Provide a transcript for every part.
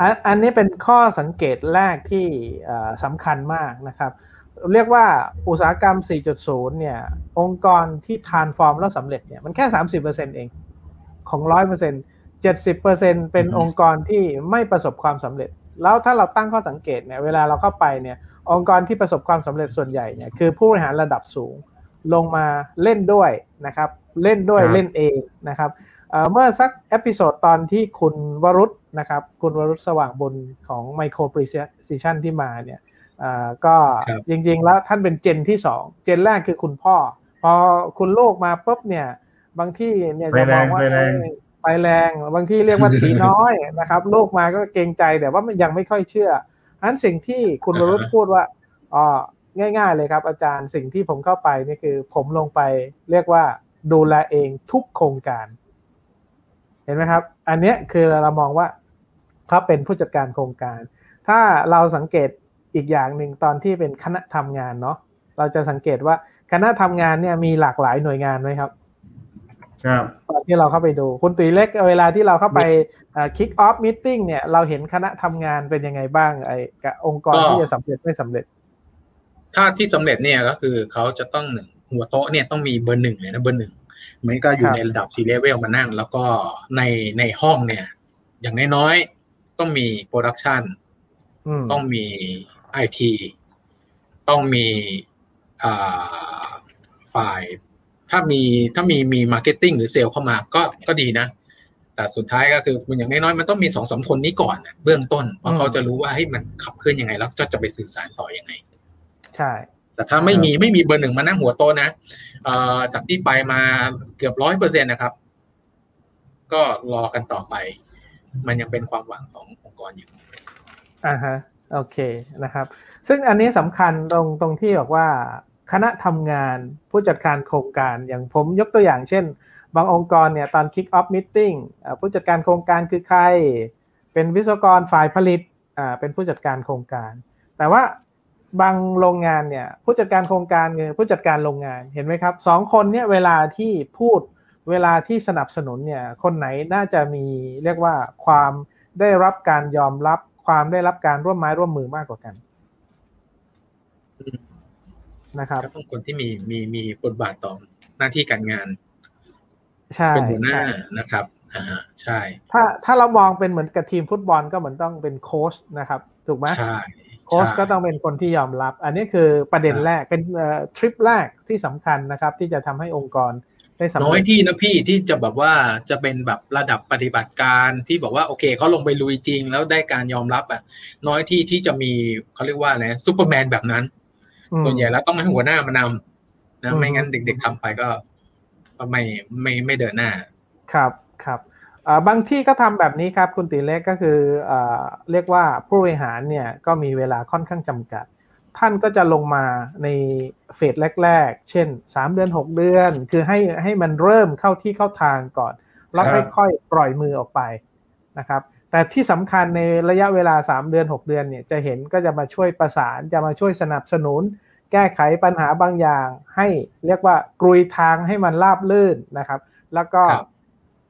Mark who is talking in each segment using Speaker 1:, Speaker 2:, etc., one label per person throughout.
Speaker 1: อันอันนี้เป็นข้อสังเกตแรกที่สำคัญมากนะครับ เรียกว่าอุตสาหกรรม 4.0 เนี่ย องค์กรที่ทานฟอร์มแล้วสำเร็จเนี่ยมันแค่ 30%เองของ 100% 70%เป็นองค์กรที่ไม่ประสบความสำเร็จ แล้วถ้าเราตั้งข้อสังเกตเนี่ยเวลาเราเข้าไปเนี่ยองค์กรที่ประสบความสำเร็จส่วนใหญ่เนี่ยคือผู้บริหารระดับสูงลงมาเล่นด้วยนะครับ เล่นด้วยเล่นเองนะครับ เมื่อสัก episode ตอนที่คุณวรุษนะครับ คุณวรุษสว่างบนของ Micro Precision ที่มาเนี่ยก็จริงๆแล้วท่านเป็น gen ที่สอง gen แรกคือคุณพ่อ พอคุณลูกมาปุ๊บเนี่ย บางที่เนี่ยจะมองว่าไปแรงบางที่เรียกว่าตีน้อยนะครับ ลูกมาก็เกรงใจแต่ว่ายังไม่ค่อยเชื่ออันสิ่งที่คุณวรุษพูดว่าอ๋อง่าย ๆ เลยครับ อาจารย์สิ่งที่ผมเข้าไปนี่คือ ผมลงไปเรียกว่าดูแลเองทุกโครงการ เห็นไหมครับ อันนี้คือเรามองว่าเขาเป็นผู้จัดการโครงการ ถ้าเราสังเกตอีกอย่างหนึ่งตอนที่เป็นคณะทำงานเนาะเราจะสังเกตว่าคณะทำงานเนี่ยมีหลากหลายหน่วยงานไหมครับ
Speaker 2: ครับ
Speaker 1: ตอนที่เราเข้าไปดู คุณตุยเล็กเวลาที่เราเข้าไปคิกออฟมิ팅เนี่ยเราเห็นคณะทำงานเป็นยังไงบ้างไอ้กับองค์กรที่จะสำเร็จไม่สำเร็จ
Speaker 3: ถ้าที่สำเร็จเนี่ยก็คือเขาจะต้องหนึ่งหัวโต๊ะเนี่ยต้องมีเบอร์หนึ่งเลยนะเบอร์หนึ่ง มันก็อยู่ในระดับซีเลเวลมานั่ง แล้วก็ในในห้องเนี่ย อย่างน้อยๆต้องมี production ต้องมีไอทีต้องมีฝ่าย ถ้ามีถ้ามีมี marketing หรือเซลล์เข้ามาก็ก็ดีนะ แต่สุดท้ายก็คือมันอย่างน้อยๆมันต้องมีสองสามคนนี้ก่อนเบื้องต้นเพราะเขาจะรู้ว่าให้มันขับเคลื่อนยังไง แล้วก็จะไปสื่อสารต่อยังไง
Speaker 1: ใช่
Speaker 3: แต่ถ้าไม่มีไม่มีเบอร์หนึ่งมานั่งหัวโตนะเอ่อจากที่ไปมาเกือบร้อยเปอร์เซ็นตนะครับ ก็รอกันต่อไป มันยังเป็นความหวังขององค์กรอยู่
Speaker 1: อ่าฮะโอเคนะครับ ซึ่งอันนี้สำคัญตรงตรงที่บอกว่าคณะทำงานผู้จัดการโครงการอย่างผมยกตัวอย่างเช่น บางองค์กรเนี่ยตอน kick off meeting ผู้จัดการโครงการคือใคร เป็นวิศวกรฝ่ายผลิตอ่าเป็นผู้จัดการโครงการ แต่ว่า บางโรงงานเนี่ยผู้จัดการโครงการคือผู้จัดการโรงงานเห็นไหมครับสองคนเนี่ยเวลาที่พูดเวลาที่สนับสนุนเนี่ยคนไหนน่าจะมีเรียกว่าความได้รับการยอมรับความได้รับการร่วมไม้ร่วมมือมากกว่ากันนะครับ
Speaker 3: ต้องคนที่มีมีมีบทบาทต่อหน้าที่การงาน
Speaker 1: ใช่
Speaker 3: เป็นหัวหน้านะครับอ่าใช่
Speaker 1: ถ้าถ้าเรามองเป็นเหมือนกับทีมฟุตบอลก็เหมือนต้องเป็นโค้ชนะครับ ถูกไหม
Speaker 3: ใช่
Speaker 1: โค้ชก็ต้องเป็นคนที่ยอมรับ อันนี้คือประเด็นแรกเป็นทริปแรกที่สำคัญนะครับ ที่จะทำให้องค์กรได้สำเร็จ
Speaker 3: น้อยที่นะพี่ที่จะแบบว่าจะเป็นแบบระดับปฏิบัติการที่บอกว่าโอเคเขาลงไปลุยจริง แล้วได้การยอมรับอะ น้อยที่ที่จะมีเขาเรียกว่าอะไรซูเปอร์แมนแบบนั้น ส่วนใหญ่แล้วต้องให้หัวหน้ามานำนะไม่งั้นเด็ก ๆทำไปก็ไม่ไม่ไม่เดินหน้า
Speaker 1: ครับครับ บางที่ก็ทำแบบนี้ครับคุณติเล็กก็คือเอเรียกว่าผู้บริหารเนี่ยก็มีเวลาค่อนข้างจำกัด ท่านก็จะลงมาในเฟสแรก ๆ เช่น 3 เดือน 6 เดือน คือให้ให้มันเริ่มเข้าที่เข้าทางก่อน แล้วค่อยๆปล่อยมือออกไปนะครับแต่ที่สำคัญในระยะเวลา 3 เดือน 6 เดือนเนี่ยจะเห็นก็จะมาช่วยประสานจะมาช่วยสนับสนุน แก้ไขปัญหาบางอย่าง ให้เรียกว่ากรุยทางให้มันราบลื่นนะครับ แล้วก็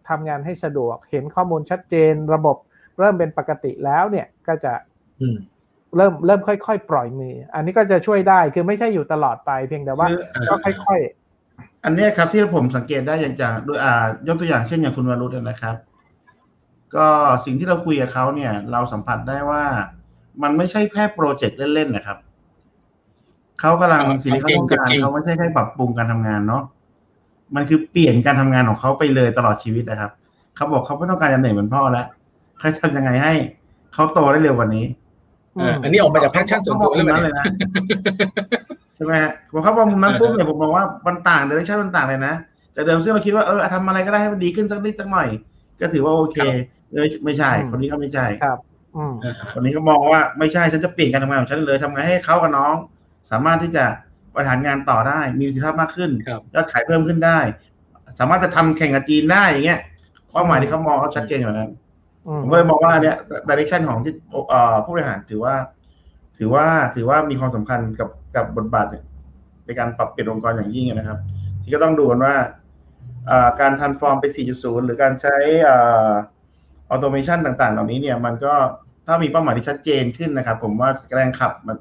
Speaker 1: ทำงานให้สะดวก เห็นข้อมูลชัดเจน ระบบเริ่มเป็นปกติแล้วเนี่ยก็จะเริ่มเริ่มค่อยๆ ปล่อยมือ อันนี้ก็จะช่วยได้คือไม่ใช่อยู่ตลอดไปเพียงแต่ว่าก็ค่อย
Speaker 2: ๆ อันนี้ครับที่ผมสังเกตได้อย่างจากด้วยอ่ายกตัวอย่างเช่นอย่างคุณวรุษนะครับ ก็สิ่งที่เราคุยกับเขาเนี่ย เราสัมผัสได้ว่ามันไม่ใช่แค่ project เล่นๆนะครับเขากำลังสิ่งที่เขาต้องการเขาไม่ใช่แค่ปรับปรุงการทำงานเนาะ มันคือเปลี่ยนการทำงานของเขาไปเลยตลอดชีวิตนะครับเขาบอกเขาไม่ต้องการจะเหนื่อยเหมือนพ่อแล้วเขาทำยังไงให้เขาโตได้เร็วกว่านี้
Speaker 3: อันนี้ออกมาจาก passion ส่วนตัวเลยนะ
Speaker 2: ใช่ไหมฮะพอเขาบอกมุมนั้นปุ๊บเนี่ยผมมองว่ามันต่าง direction มันต่างเลยนะแต่เดิมซึ่งเราคิดว่าเออทำอะไรก็ได้ให้มันดีขึ้นสักนิดสักหน่อย ก็ถือว่าโอเคเลยไม่ใช่ คนนี้เขาไม่ใช่
Speaker 1: ครับ
Speaker 2: คนนี้เขามองว่าไม่ใช่ฉันจะเปลี่ยนการทำงานของฉันเลยทำไงให้เขากับน้อง สามารถที่จะ บริหารงานต่อได้ มีประสิทธิภาพมากขึ้นยอดขายเพิ่มขึ้นได้ สามารถจะทำแข่งกับจีนได้อย่างเงี้ยเป้าหมายที่เขามองเขาชัดเจนอย่างนั้นผมก็เลยมองว่าเนี่ยดิเรกชันของที่ผู้บริหารถือว่า ถือว่าถือว่ามีความสำคัญกับกับบทบาทในการปรับเปลี่ยนองค์กรอย่างยิ่งนะครับ ที่ก็ต้องดูกันว่าการ transform ไป 4.0 หรือการใช้ automation ต่าง ๆ เหล่านี้เนี่ย มันก็ถ้ามีเป้าหมายที่ชัดเจนขึ้นนะครับ ผมว่าแรงขับมัน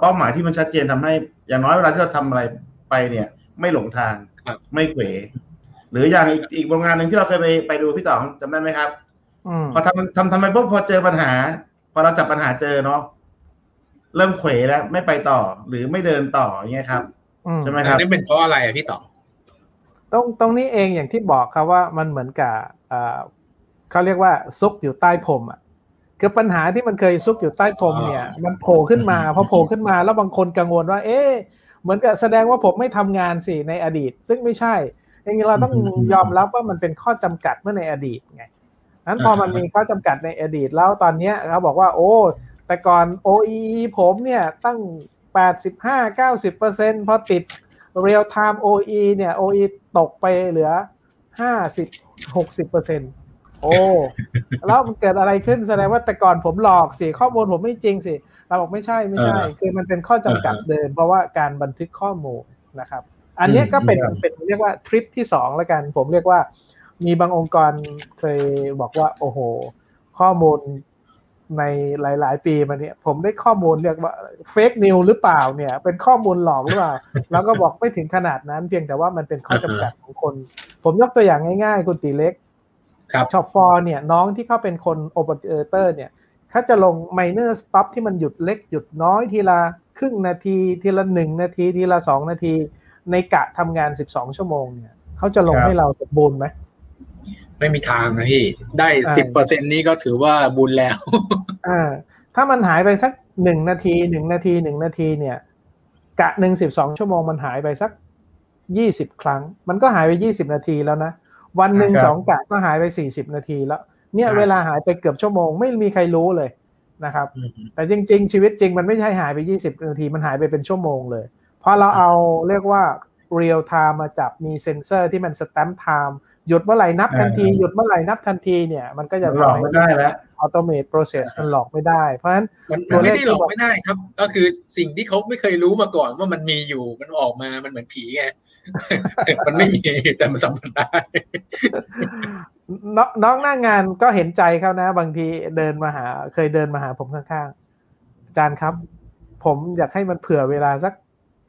Speaker 2: เป้าหมายที่มันชัดเจนทำให้ อย่างน้อยเวลาที่เราทำอะไรไปเนี่ย ไม่หลงทางไม่เขวหรืออย่างอีกอีกโรงงานหนึ่งที่เราเคยไปไปดูพี่ต๋องจำได้ไหมครับพอทำทำทำไมปุ๊บพอเจอปัญหา พอเราจับปัญหาเจอเนาะเริ่มเขวแล้วไม่ไปต่อหรือไม่เดินต่ออย่างเงี้ยครับใช่ไหมครับ
Speaker 3: นี่เป็นเพราะอะไรอะพี่ต๋อง
Speaker 1: ตรงตรงนี้เองอย่างที่บอกครับว่ามันเหมือนกับเขาเรียกว่าซุกอยู่ใต้พรมอะ คือปัญหาที่มันเคยซุกอยู่ใต้พรมเนี่ย มันโผล่ขึ้นมาพอโผล่ขึ้นมา แล้วบางคนกังวลว่า เอ๊ะเหมือนกับแสดงว่าผมไม่ทำงานสิในอดีต ซึ่งไม่ใช่จริงๆเราต้องยอมรับว่ามันเป็นข้อจำกัดเมื่อในอดีตไงนั้นพอมันมีข้อจำกัดในอดีตแล้วตอนนี้เขาบอกว่า โอ้แต่ก่อน OE ผมเนี่ยตั้ง 85-90%พอติด real time OE เนี่ย OE ตกไปเหลือ 50-60% โอ้แล้วมันเกิดอะไรขึ้นแสดงว่าแต่ก่อนผมหลอกสิข้อมูลผมไม่จริงสิเราบอกไม่ใช่ไม่ใช่ คือมันเป็นข้อจำกัดเดิมเพราะว่าการบันทึกข้อมูลนะครับ อันนี้ก็เป็นเป็นเรียกว่าทริปที่สองแล้วกันผมเรียกว่า มีบางองค์กรเคยบอกว่า โอ้โห ข้อมูลในหลาย ๆ ปีมาเนี่ยผมได้ข้อมูลเรียกว่า fake news หรือเปล่าเนี่ย เป็นข้อมูลหลอกหรือเปล่า แล้วก็บอกไม่ถึงขนาดนั้นเพียงแต่ว่ามันเป็นข้อจำกัดของคน ผมยกตัวอย่างง่าย ๆ คุณตีเล็ก shop floor เนี่ยน้องที่เขาเป็นคนโอเปอเรเตอร์เนี่ยเขาจะลง minor stop ที่มันหยุดเล็กหยุดน้อยทีละครึ่งนาที ทีละหนึ่งนาที ทีละสองนาที ในกะทำงานสิบสองชั่วโมงเนี่ยเขาจะลงให้เราสมบูรณ์ไหม
Speaker 3: ไม่มีทางนะพี่ ได้สิบเปอร์เซ็นนี้ก็ถือว่าบุญแล้ว
Speaker 1: อ่าถ้ามันหายไปสักหนึ่งนาทีหนึ่งนาทีหนึ่งนาทีเนี่ย กะหนึ่งสิบสองชั่วโมงมันหายไปสักยี่สิบครั้ง มันก็หายไปยี่สิบนาทีแล้วนะ วันหนึ่งสองกะก็หายไปสี่สิบนาทีแล้ว เนี่ยเวลาหายไปเกือบชั่วโมงไม่มีใครรู้เลยนะครับ แต่จริง ๆ ชีวิตจริงมันไม่ใช่หายไปยี่สิบนาทีมันหายไปเป็นชั่วโมงเลยพอเราเอาเรียกว่า real-time มาจับมีเซนเซอร์ที่มัน stamp time หยุดเมื่อไหร่นับทันที หยุดเมื่อไหร่นับทันทีเนี่ยมันก็จะ
Speaker 2: หลอกไม่ได้แล้ว
Speaker 1: อัตโนมัติ process มันหลอกไม่ได้ เพราะฉะนั้น
Speaker 3: มันไม่ได้หลอกไม่ได้ครับ ก็คือสิ่งที่เขาไม่เคยรู้มาก่อนว่ามันมีอยู่มันออกมามันเหมือนผีไง มันไม่มีแต่มันสัมผัสได้
Speaker 1: น้องหน้างานก็เห็นใจเขานะ บางทีเดินมาหา เคยเดินมาหาผมข้างๆอาจารย์ครับ ผมอยากให้มันเผื่อเวลาสัก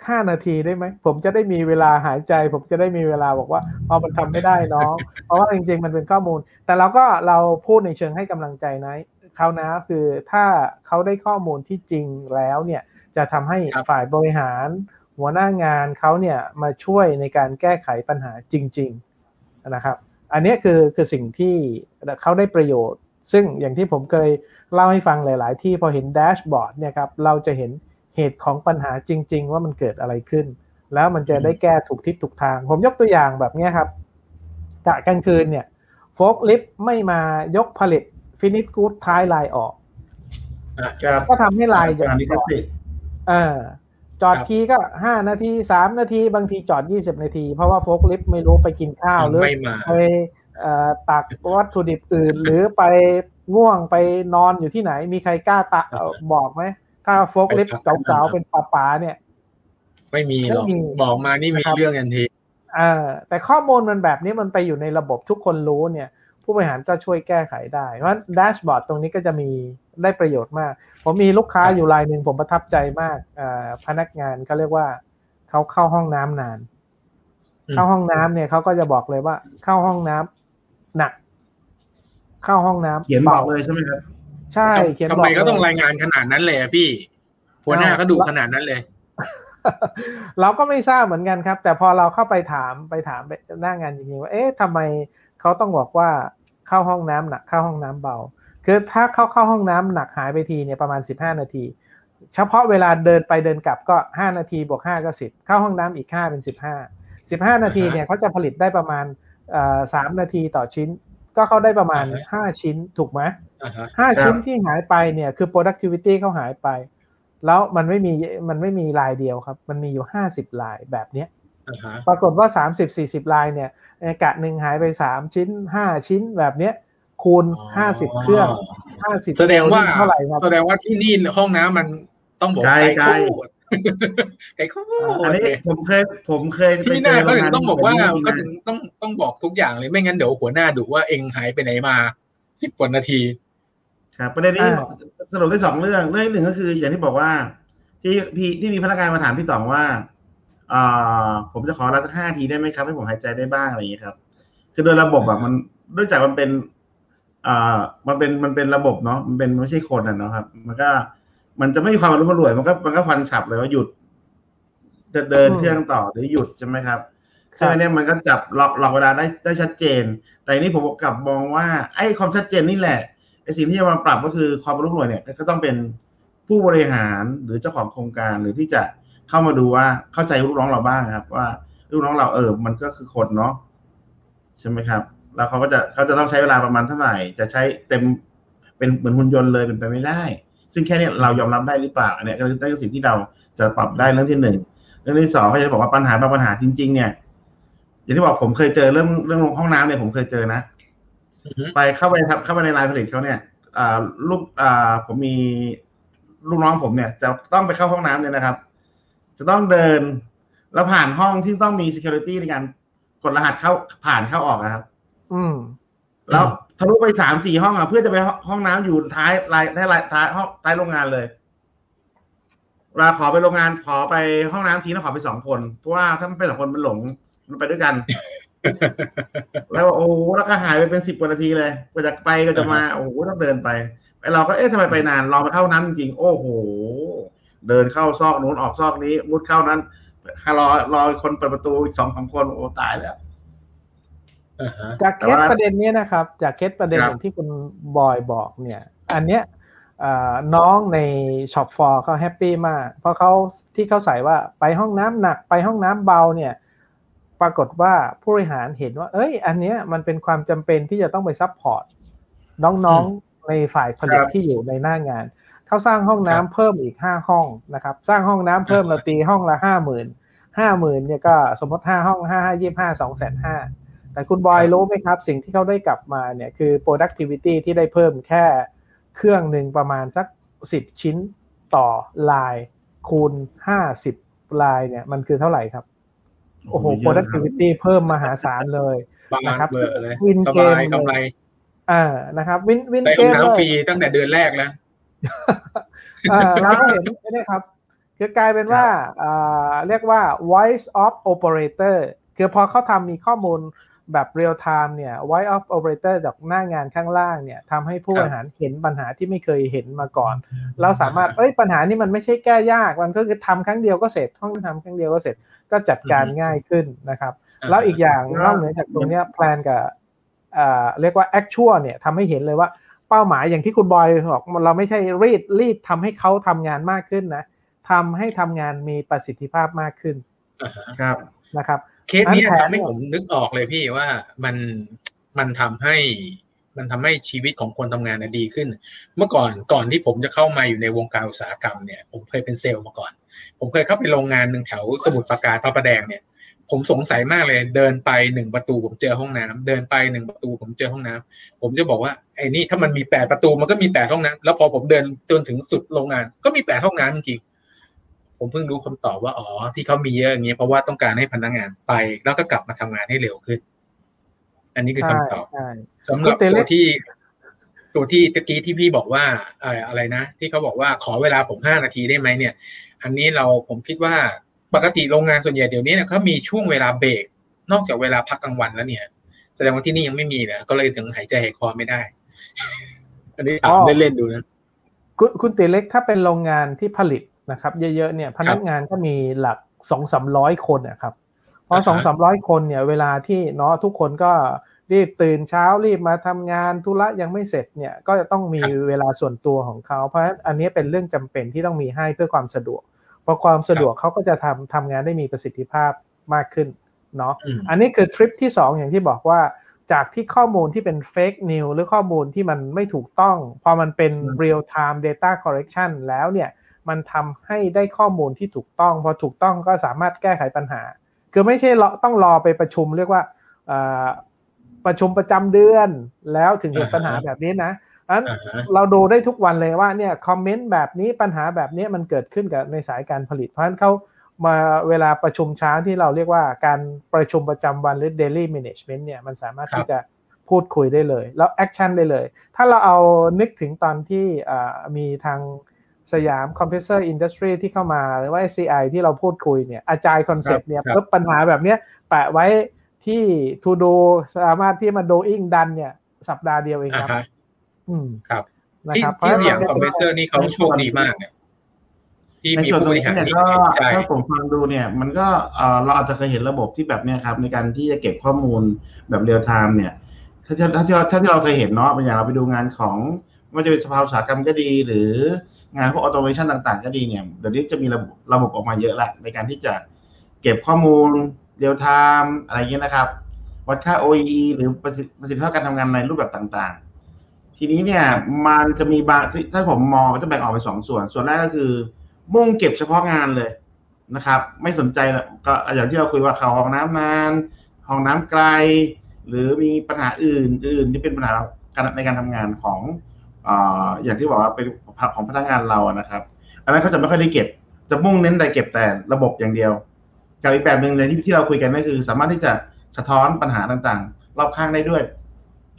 Speaker 1: ห้านาทีได้ไหมผมจะได้มีเวลาหายใจ ผมจะได้มีเวลาบอกว่าพอมันทำไม่ได้น้องเพราะว่าจริง ๆ มันเป็นข้อมูล แต่เราก็เราพูดในเชิงให้กำลังใจนะเขานะคือถ้าเขาได้ข้อมูลที่จริงแล้วเนี่ย จะทำให้ฝ่ายบริหาร หัวหน้างานเขาเนี่ยมาช่วยในการแก้ไขปัญหาจริง ๆนะครับ อันนี้คือคือสิ่งที่เขาได้ประโยชน์ ซึ่งอย่างที่ผมเคยเล่าให้ฟังหลาย ๆ ที่พอเห็น dashboard เนี่ยครับเราจะเห็นเหตุของปัญหาจริง ๆ ว่ามันเกิดอะไรขึ้น แล้วมันจะได้แก้ถูกทิศถูกทาง ผมยกตัวอย่างแบบนี้ครับกะกลางคืนเนี่ยโฟกลิฟไม่มายกผลิตฟินิชกูดท้ายลายออกก็ทำให้ลายจะจอดเออ จอดทีก็ห้านาทีสามนาที บางทีจอดยี่สิบนาที เพราะว่าโฟกลิฟไม่รู้ไปกินข้าวหรือไปตักวัตถุดิบอื่น หรือไปง่วงไปนอนอยู่ที่ไหน มีใครกล้าตะบอกไหมถ้าโฟกลิฟต์เก่าๆเป็นป่าป๋าเนี่ย
Speaker 3: ไม่มีหรอกบอกมานี่มีเรื่องทันที
Speaker 1: อ่าแต่ข้อมูลมันแบบนี้มันไปอยู่ในระบบทุกคนรู้เนี่ย ผู้บริหารก็ช่วยแก้ไขได้ เพราะแดชบอร์ดตรงนี้ก็จะมีได้ประโยชน์มาก ผมมีลูกค้าอยู่รายหนึ่งผมประทับใจมากอ่าพนักงานเขาเรียกว่าเขาเข้าห้องน้ำนาน เข้าห้องน้ำเนี่ยเขาก็จะบอกเลยว่า เข้าห้องน้ำหนัก เข้าห้องน้ำ
Speaker 2: เขียนบอกเลยใช่ไหมครับ
Speaker 1: ใช่
Speaker 3: เขียนทำไมก็ต้องรายงานขนาดนั้นเลยพี่หัวหน้าก็ดูขนาดนั้นเลย
Speaker 1: เราก็ไม่ทราบเหมือนกันครับ แต่พอเราเข้าไปถามไปถามหน้างานจริงๆว่า เอ๊ะทำไม เขาต้องบอกว่าเข้าห้องน้ำหนักเข้าห้องน้ำเบา คือถ้าเข้าเข้าห้องน้ำหนักหายไปทีเนี่ยประมาณสิบห้านาที เฉพาะเวลาเดินไปเดินกลับก็ห้านาทีบวกห้าก็สิบเข้าห้องน้ำอีกห้าเป็นสิบห้าสิบห้านาทีเนี่ยเขาจะผลิตได้ประมาณสามนาทีต่อชิ้น ก็เขาได้ประมาณห้าชิ้นถูกไหมห้าชิ้นที่หายไปเนี่ยคือ productivity เขาหายไป แล้วมันไม่มีมันไม่มีลายเดียวครับ มันมีอยู่ห้าสิบลายแบบเนี้ยปรากฏว่าสามสิบสี่สิบลายเนี่ย กะหนึ่งหายไปสามชิ้นห้าชิ้นแบบเนี้ย คูณห้าสิบเครื่องห้าสิบ
Speaker 3: แสดงว่าเท่าไหร่ครับแสดงว่าที่นี่ห้องน้ำมันต้องบอกไกลไกล
Speaker 2: ไก่ข้าวอันนี้ผมเคยผมเคย
Speaker 3: ที่หน้าก็ถึงต้องบอกว่าก็ถึงต้องต้องบอกทุกอย่างเลยไม่งั้นเดี๋ยวหัวหน้าดูว่าเองหายไปไหนมาสิบกว่านาที
Speaker 2: ครับประเด็นนี้สรุปได้สองเรื่องเรื่องหนึ่งก็คือ อย่างที่บอกว่า ที่พี่ที่มีพนักงานมาถามพี่ต๋องว่าอ่า ผมจะขอเวลาสักห้าทีได้ไหมครับให้ผมหายใจได้บ้างอะไรอย่างนี้ครับ คือโดยระบบแบบมันเนื่องจากมันเป็นอ่ามันเป็นมันเป็นระบบเนาะมันเป็นไม่ใช่คนอะเนาะครับ มันก็มันจะไม่มีความรุ่มรวยมันก็มันก็ฟันฉับเลยว่าหยุดจะเดินเครื่องต่อหรือหยุดใช่ไหมครับซึ่งอันนี้มันก็จับล็อกล็อกเวลาได้ได้ชัดเจน แต่นี้ผมกลับมองว่า ไอ้ความชัดเจนนี่แหละไอ้สิ่งที่จะมาปรับก็คือความรุ่มรวยเนี่ย ก็ต้องเป็นผู้บริหารหรือเจ้าของโครงการหรือที่จะ เข้ามาดูว่าเข้าใจลูกน้องเราบ้างครับ ว่าลูกน้องเราเออมันก็คือคนเนาะใช่ไหมครับ แล้วเขาก็จะเขาจะต้องใช้เวลาประมาณเท่าไหร่ จะใช้เต็มเป็นเหมือนหุ่นยนต์เลยเป็นไปไม่ได้ ซึ่งแค่นี้เรายอมรับได้หรือเปล่าอันนี้ก็เป็นสิ่งที่เราจะปรับได้เรื่องที่หนึ่งเรื่องที่สองก็จะบอกว่าปัญหาบางปัญหาจริง ๆ เนี่ยอย่างที่บอกผมเคยเจอเรื่องเรื่องห้องน้ำเนี่ยผมเคยเจอนะไปเข้าไปครับเข้าไปในรายผลิตเขาเนี่ยอ่าลูกอ่าผมมีลูกน้องผมเนี่ย จะต้องไปเข้าห้องน้ำเนี่ยนะครับ จะต้องเดิน แล้วผ่านห้องที่ต้องมี security ในการกดรหัสเข้าผ่านเข้าออกนะครับ
Speaker 1: อืม
Speaker 2: แล้วทะลุไปสามสี่ห้องอะเพื่อจะไปห้องน้ำอยู่ท้ายลายท้ายลายท้ายห้องท้ายโรงงานเลยเวลาขอไปโรงงานขอไปห้องน้ำทีต้องขอไปสองคน เพราะว่าถ้ามันไปสองคนมันหลงมันไปด้วยกัน แล้วโอ้แล้วก็หายไปเป็นสิบกว่านาทีเลยกว่าจะไปก็จะมา โอ้โหต้องเดินไปไอเราก็เอ๊ะทำไมไปนานลองไปเข้าน้ำจริงๆโอ้โห เดินเข้าซอกนู้นออกซอกนี้มุดเข้านั้นรอรอคนเปิดประตูอีกสองสามคนโอ้ตายแล้ว
Speaker 1: จากเคสประเด็นนี้นะครับ จากเคสประเด็นอย่างที่คุณบอยบอกเนี่ย อันเนี้ยน้องใน shop floor เขา happy มาก เพราะเขาที่เขาใส่ว่าไปห้องน้ำหนักไปห้องน้ำเบาเนี่ย ปรากฏว่าผู้บริหารเห็นว่า เอ้ย อันเนี้ยมันเป็นความจำเป็นที่จะต้องไป supportน้องๆในฝ่ายผลิตที่อยู่ในหน้างาน เขาสร้างห้องน้ำเพิ่มอีกห้าห้องนะครับ สร้างห้องน้ำเพิ่มเราตีห้องละห้าหมื่นห้าหมื่นเนี่ยก็สมมติห้าห้องห้าห้ายี่ห้าสองแสนห้าแต่คุณบอยรู้ไหมครับ สิ่งที่เขาได้กลับมาเนี่ยคือ productivity ที่ได้เพิ่มแค่เครื่องหนึ่งประมาณสักสิบชิ้นต่อลาย คูณห้าสิบลายเนี่ยมันคือเท่าไหร่ครับ โอ้โห productivity เพิ่มมหาศาลเลยนะครับ
Speaker 3: วินเกมกำไร
Speaker 1: อ่านะครับ วินวิน
Speaker 3: เกมฟรีตั้งแต่เดือนแรกแล้ว
Speaker 1: อ่า เราก็เห็นใช่ไหมครับ คือกลายเป็นว่าอ่าเรียกว่า voice of operator คือพอเขาทำมีข้อมูลแบบ real time เนี่ย voice of operator จากหน้างานข้างล่างเนี่ยทำให้ผู้บริหารเห็นปัญหาที่ไม่เคยเห็นมาก่อน เราสามารถเอ้ยปัญหานี้มันไม่ใช่แก้ยาก มันก็คือทำครั้งเดียวก็เสร็จห้องทำครั้งเดียวก็เสร็จก็จัดการง่ายขึ้นนะครับ แล้วอีกอย่างนอกเหนือจากตรงนี้แพลนกับเรียกว่า actual เนี่ยทำให้เห็นเลยว่า เป้าหมายอย่างที่คุณบอยบอกเราไม่ใช่รีดรีดทำให้เขาทำงานมากขึ้นนะทำให้ทำงานมีประสิทธิภาพมากขึ้น
Speaker 2: ครับ
Speaker 1: นะครับ
Speaker 3: เคสนี้ทำให้ผมนึกออกเลยพี่ว่ามันมันทำให้มันทำให้ชีวิตของคนทำงานดีขึ้น เมื่อก่อนก่อนที่ผมจะเข้ามาอยู่ในวงการอุตสาหกรรมเนี่ย ผมเคยเป็นเซลล์มาก่อน ผมเคยเข้าไปโรงงานหนึ่งแถวสมุทรปราการพระประแดงเนี่ย ผมสงสัยมากเลย เดินไปหนึ่งประตูผมเจอห้องน้ำเดินไปหนึ่งประตูผมเจอห้องน้ำผมจะบอกว่าไอ้นี่ถ้ามันมีแปดประตูมันก็มีแปดห้องน้ำแล้วพอผมเดินจนถึงสุดโรงงาน ก็มีแปดห้องน้ำจริงผมเพิ่งรู้คำตอบว่าอ๋อที่เขามีเยอะอย่างนี้เพราะว่าต้องการให้พนักงานไป แล้วก็กลับมาทำงานให้เร็วขึ้น อันนี้คือคำตอบสำหรับตัวที่ ตัวที่ตะกี้ที่พี่บอกว่าอะไรนะที่เขาบอกว่าขอเวลาผมห้านาทีได้ไหมเนี่ย อันนี้เราผมคิดว่า ปกติโรงงานส่วนใหญ่เดี๋ยวนี้เนี่ยเขามีช่วงเวลาเบรกนอกจากเวลาพักกลางวันแล้วเนี่ย แสดงว่าที่นี่ยังไม่มีเลยก็เลยถึงหายใจหายคอไม่ได้ อันนี้ถามเล่นๆดูนะ
Speaker 1: คุณคุณตีเล็กถ้าเป็นโรงงานที่ผลิตนะครับ เยอะๆเนี่ย พนักงานก็มีหลักสองสามร้อยคนนะครับพอสองสามร้อยคนเนี่ย เวลาที่เนาะทุกคนก็รีบตื่นเช้ารีบมาทำงานธุระยังไม่เสร็จเนี่ย ก็จะต้องมีเวลาส่วนตัวของเขา เพราะฉะนั้นอันนี้เป็นเรื่องจำเป็นที่ต้องมีให้เพื่อความสะดวก พอความสะดวกเขาก็จะทำทำงานได้มีประสิทธิภาพมากขึ้นเนาะอันนี้คือทริปที่ 2 อย่างที่บอกว่า จากที่ข้อมูลที่เป็นเฟกนิวหรือข้อมูลที่มันไม่ถูกต้อง พอมันเป็น real time data correction แล้วเนี่ยมันทำให้ได้ข้อมูลที่ถูกต้อง พอถูกต้องก็สามารถแก้ไขปัญหา คือไม่ใช่ต้องรอไปประชุมเรียกว่าประชุมประจำเดือน แล้วถึงเกิดปัญหาแบบนี้นะ นั้นเราดูได้ทุกวันเลยว่าเนี่ย comment แบบนี้ปัญหาแบบนี้มันเกิดขึ้นกับในสายการผลิต เพราะฉะนั้นเขามาเวลาประชุมเช้าที่เราเรียกว่าการประชุมประจำวันหรือ daily management เนี่ยมันสามารถที่จะพูดคุยได้เลย แล้ว action ได้เลย ถ้าเราเอานึกถึงตอนที่มีทาง Siam Compressor Industry ที่เข้ามาหรือว่า SCI ที่เราพูดคุยเนี่ย agile concept เนี่ยปุ๊บปัญหาแบบเนี้ยแปะไว้ที่ to do สามารถที่มา doing done เนี่ยสัปดาห์เดียวเองครับ
Speaker 3: อืม ครับที่ที่สยามคอมเพรสเซอร์นี่เขาโชคดีมากเนี่ย
Speaker 2: ที่มีผู้บริหารที่ถ้าผมฟังดูเนี่ยมันก็เราอาจจะเคยเห็นระบบที่แบบเนี้ยครับในการที่จะเก็บข้อมูลแบบ real-time เนี่ย ถ้าถ้าที่เราถ้าที่เราเคยเห็นเนาะเป็นอย่างเราไปดูงานของมันจะเป็นสภาอุตสาหกรรมก็ดี หรืองานพวก automation ต่าง ๆ ก็ดีเนี่ยเดี๋ยวนี้จะมีระบบระบบออกมาเยอะละในการที่จะเก็บข้อมูล real-time อะไรเงี้ยนะครับ วัดค่า OEE หรือประสิทธิภาพการทำงานในรูปแบบต่างๆ ทีนี้เนี่ยมันจะมีบางถ้าผมมองจะแบ่งออกเป็นสองส่วน ส่วนแรกก็คือ มุ่งเก็บเฉพาะงานเลยนะครับ ไม่สนใจก็อย่างที่เราคุยว่าเขาห้องน้ำนานห้องน้ำไกล หรือมีปัญหาอื่นอื่นที่เป็นปัญหาในการทำงานของอย่างที่บอกว่าเป็นของพนักงานเรานะครับ อันนั้นเขาจะไม่ค่อยได้เก็บ จะมุ่งเน้นแต่เก็บแต่ระบบอย่างเดียวกับอีกแบบหนึ่งในที่ที่เราคุยกันก็คือ สามารถที่จะสะท้อนปัญหาต่างๆ รอบข้างได้ด้วย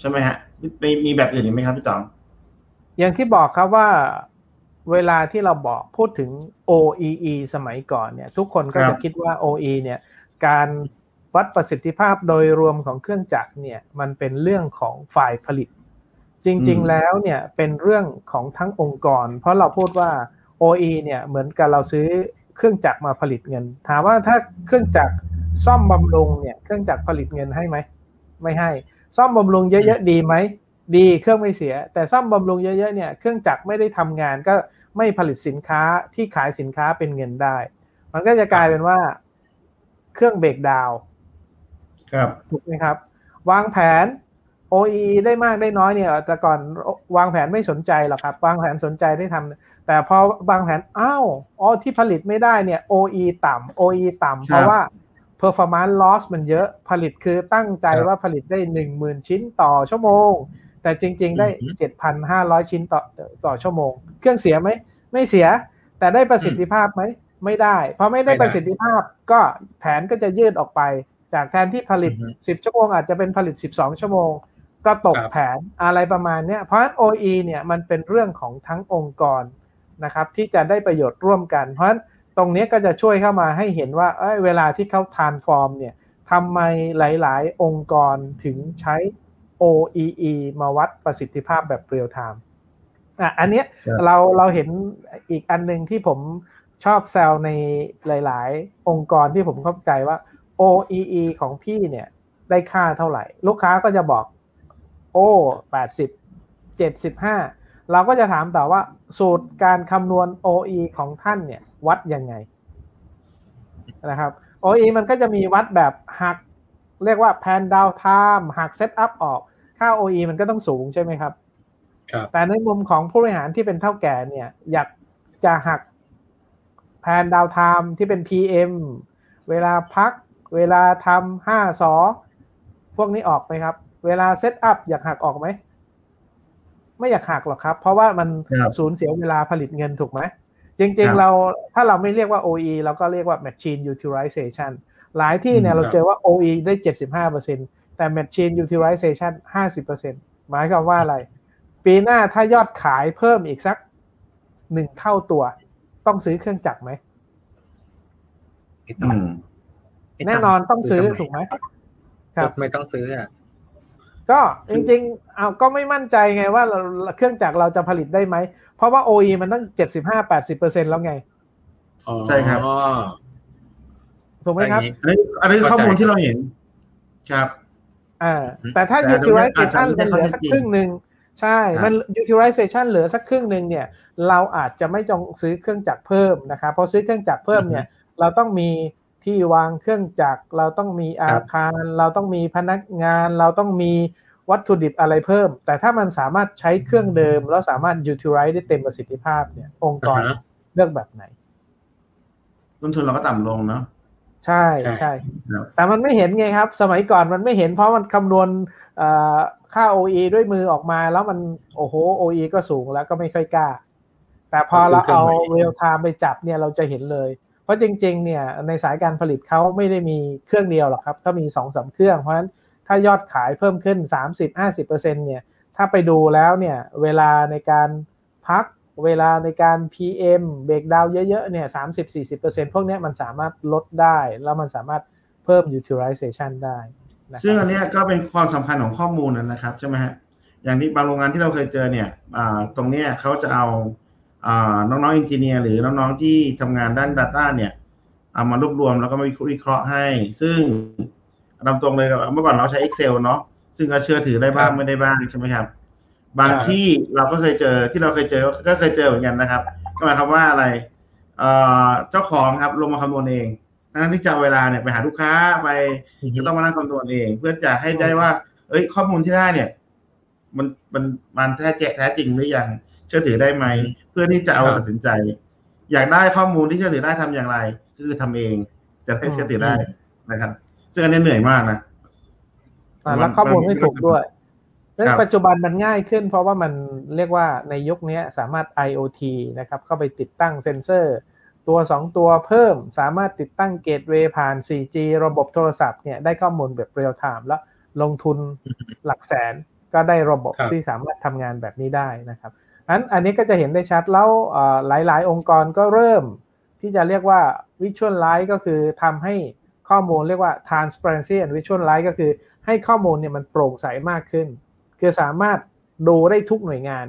Speaker 2: ใช่ไหมฮะ มีมีแบบอื่นอีกไหมครับพี่จอม
Speaker 1: อย่างที่บอกครับว่าเวลาที่เราบอกพูดถึง OEE สมัยก่อนเนี่ย ทุกคนก็จะคิดว่า OE เนี่ย การวัดประสิทธิภาพโดยรวมของเครื่องจักรเนี่ย มันเป็นเรื่องของฝ่ายผลิต จริง ๆ แล้วเนี่ยเป็นเรื่องของทั้งองค์กร เพราะเราพูดว่า OE เนี่ยเหมือนกับเราซื้อเครื่องจักรมาผลิตเงิน ถามว่าถ้าเครื่องจักรซ่อมบำรุงเนี่ย เครื่องจักรผลิตเงินให้ไหม ไม่ให้ ซ่อมบำรุงเยอะๆดีไหมดีเครื่องไม่เสีย แต่ซ่อมบำรุงเยอะๆเนี่ยเครื่องจักรไม่ได้ทำงานก็ไม่ผลิตสินค้าที่ขายสินค้าเป็นเงินได้ มันก็จะกลายเป็นว่าเครื่องเบรกดาว
Speaker 2: ครับ
Speaker 1: ถูกไหมครับ วางแผน OE ได้มากได้น้อยเนี่ย แต่ก่อนวางแผนไม่สนใจหรอกครับ วางแผนสนใจได้ทำแต่พอวางแผนอ้าวอ๋อที่ผลิตไม่ได้เนี่ย OE ต่ำ OE ต่ำเพราะว่า performance loss มันเยอะผลิตคือตั้งใจว่าผลิตได้หนึ่งหมื่นชิ้นต่อชั่วโมง แต่จริง ๆ ได้เจ็ดพันห้าร้อยชิ้นต่อต่อชั่วโมง เครื่องเสียไหม ไม่เสีย แต่ได้ประสิทธิภาพไหม ไม่ได้ เพราะไม่ได้ประสิทธิภาพก็แผนก็จะยืดออกไป จากแทนที่ผลิตสิบชั่วโมงอาจจะเป็นผลิตสิบสองชั่วโมง ก็ตกแผนอะไรประมาณนี้เพราะฉะนั้น OE เนี่ยมันเป็นเรื่องของทั้งองค์กรนะครับที่จะได้ประโยชน์ร่วมกันเพราะฉะนั้น ตรงนี้ก็จะช่วยเข้ามาให้เห็นว่าเเวลาที่เขา transform เนี่ยทำไมหลาย ๆ องค์กรถึงใช้ OEE มาวัดประสิทธิภาพแบบ real-timeอะอันเนี้ยเราเราเห็นอีกอันหนึ่งที่ผมชอบแซวในหลาย ๆ องค์กรที่ผมเข้าใจว่า OEE ของพี่เนี่ยได้ค่าเท่าไหร่ ลูกค้าก็จะบอกโอ้แปดสิบเจ็ดสิบห้าเราก็จะถามต่อว่าสูตรการคำนวณ OE ของท่านเนี่ย วัดยังไงนะครับ OE มันก็จะมีวัดแบบหัก เรียกว่าแพนดาวไทม์หัก setup ออก ค่า OEE มันก็ต้องสูงใช่ไหมครับ
Speaker 3: ครับ
Speaker 1: แต่ในมุมของผู้บริหารที่เป็นเถ้าแก่เนี่ย อยากจะหัก planned downtime ที่เป็น PM เวลาพัก เวลาทำห้าสพวกนี้ออกไหมครับ เวลา setup อยากหักออกไหม ไม่อยากหักหรอกครับ เพราะว่ามันสูญเสียเวลาผลิตเงินถูกไหม จริงๆเราถ้าเราไม่เรียกว่า OEE เราก็เรียกว่า machine utilization หลายที่เนี่ยเราเจอว่า OE ได้เจ็ดสิบห้าเปอร์เซ็นแต่ Machine Utilization ห้าสิบเปอร์เซ็นหมายความว่าอะไร ปีหน้าถ้ายอดขายเพิ่มอีกสักหนึ่งเท่าตัว ต้องซื้อเครื่องจักรไหมแน่นอนต้องซื้อถูกไหม
Speaker 3: ครับไม่ต้องซื้ออะ
Speaker 1: ก็จริงๆเอาก็ไม่มั่นใจไงว่าเครื่องจักรเราจะผลิตได้ไหม เพราะว่า OE มันต้องเจ็ดสิบห้าแปดสิบเปอร์เซ็นแล้วไง
Speaker 2: ใช่ครับ
Speaker 1: ถูกไหมครับ
Speaker 2: อันนี้อันนี้ข้อมูลที่เราเห็น ครับ
Speaker 1: อ่าแต่ถ้า utilization มันเหลือสักครึ่งหนึ่งใช่ มัน utilization เหลือสักครึ่งหนึ่งเนี่ย เราอาจจะไม่จงซื้อเครื่องจักรเพิ่มนะครับพอซื้อเครื่องจักรเพิ่มเนี่ย เราต้องมี ที่วางเครื่องจักร เราต้องมีอาคาร เราต้องมีพนักงาน เราต้องมีวัตถุดิบอะไรเพิ่ม แต่ถ้ามันสามารถใช้เครื่องเดิม แล้วสามารถ utilize ได้เต็มประสิทธิภาพเนี่ย องค์กรเลือกแบบไหน
Speaker 2: ต้นทุนเราก็ต่ำลงเนาะ
Speaker 1: ใช่ใช่ แต่มันไม่เห็นไงครับ สมัยก่อนมันไม่เห็นเพราะมันคำนวณค่า OE ด้วยมือออกมาแล้วมันโอ้โห OE ก็สูงแล้วก็ไม่ค่อยกล้า แต่พอเราเอาเรียลไทม์ไปจับเนี่ยเราจะเห็นเลย เพราะจริงๆเนี่ยในสายการผลิตเขาไม่ได้มีเครื่องเดียวหรอกครับเขามีสองสาเครื่อง เพราะฉะนั้นถ้ายอดขายเพิ่มขึ้น 30-50%เนี่ยถ้าไปดูแล้วเนี่ยเวลาในการพักเวลาในการ PM เบรกดาวเยอะๆเนี่ย30-40%พวกนี้มันสามารถลดได้ แล้วมันสามารถเพิ่ม utilization ได้
Speaker 2: ซึ่งอันนี้ก็เป็นความสำคัญของข้อมูลนะครับใช่ไหมฮะอย่างที่บางโรงงานที่เราเคยเจอเนี่ยตรงนี้เขาจะเอา น้องๆอินจิเนียร์หรือน้องๆที่ทำงานด้าน Data เนี่ยเอามารวบรวมแล้วก็มาวิเคราะห์ให้ ซึ่งนำตรงเลยเมื่อก่อนเราใช้ Excel เนาะซึ่งก็เชื่อถือได้บ้างไม่ได้บ้างใช่ไหมครับ บางที่เราก็เคยเจอที่เราเคยเจอก็เคยเจอเหมือนกันนะครับ ก็หมายความว่าอะไรเจ้าของครับลงมาคำนวณเองนั้นที่จะเวลาเนี่ยไปหาลูกค้าไปจะต้องมานั่งคำนวณเอง เพื่อจะให้ได้ว่า เอ้ย ข้อมูลที่ได้เนี่ย มันมันมันแท้แแท้จริงหรือยังเชื่อถือได้ไหม เพื่อที่จะเอาตัดสินใจ อยากได้ข้อมูลที่เชื่อถือได้ทำอย่างไร คือทำเองจะได้เชื่อถือได้นะครับ ซึ่งอันนี้เหนื่อยมากนะ
Speaker 1: แล้วข้อมูลไม่ถูกด้วยเรื่องปัจจุบันมันง่ายขึ้น เพราะว่ามันเรียกว่าในยุคนี้สามารถ IoT นะครับ เข้าไปติดตั้งเซ็นเซอร์ ตัว 2 ตัวเพิ่มสามารถติดตั้งเกตเวย์ผ่าน 4G ระบบโทรศัพท์เนี่ยได้ข้อมูลแบบเรียลไทม์แล้วลงทุนหลักแสนก็ได้ระบบที่สามารถทำงานแบบนี้ได้นะครับ อันอันนี้ก็จะเห็นได้ชัดแล้วหลาย ๆ องค์กรก็เริ่มที่จะเรียกว่า Visualize ก็คือทำให้ข้อมูลเรียกว่า Transparency and Visualize ก็คือให้ข้อมูลเนี่ยมันโปร่งใสมากขึ้น คือสามารถดูได้ทุกหน่วยงาน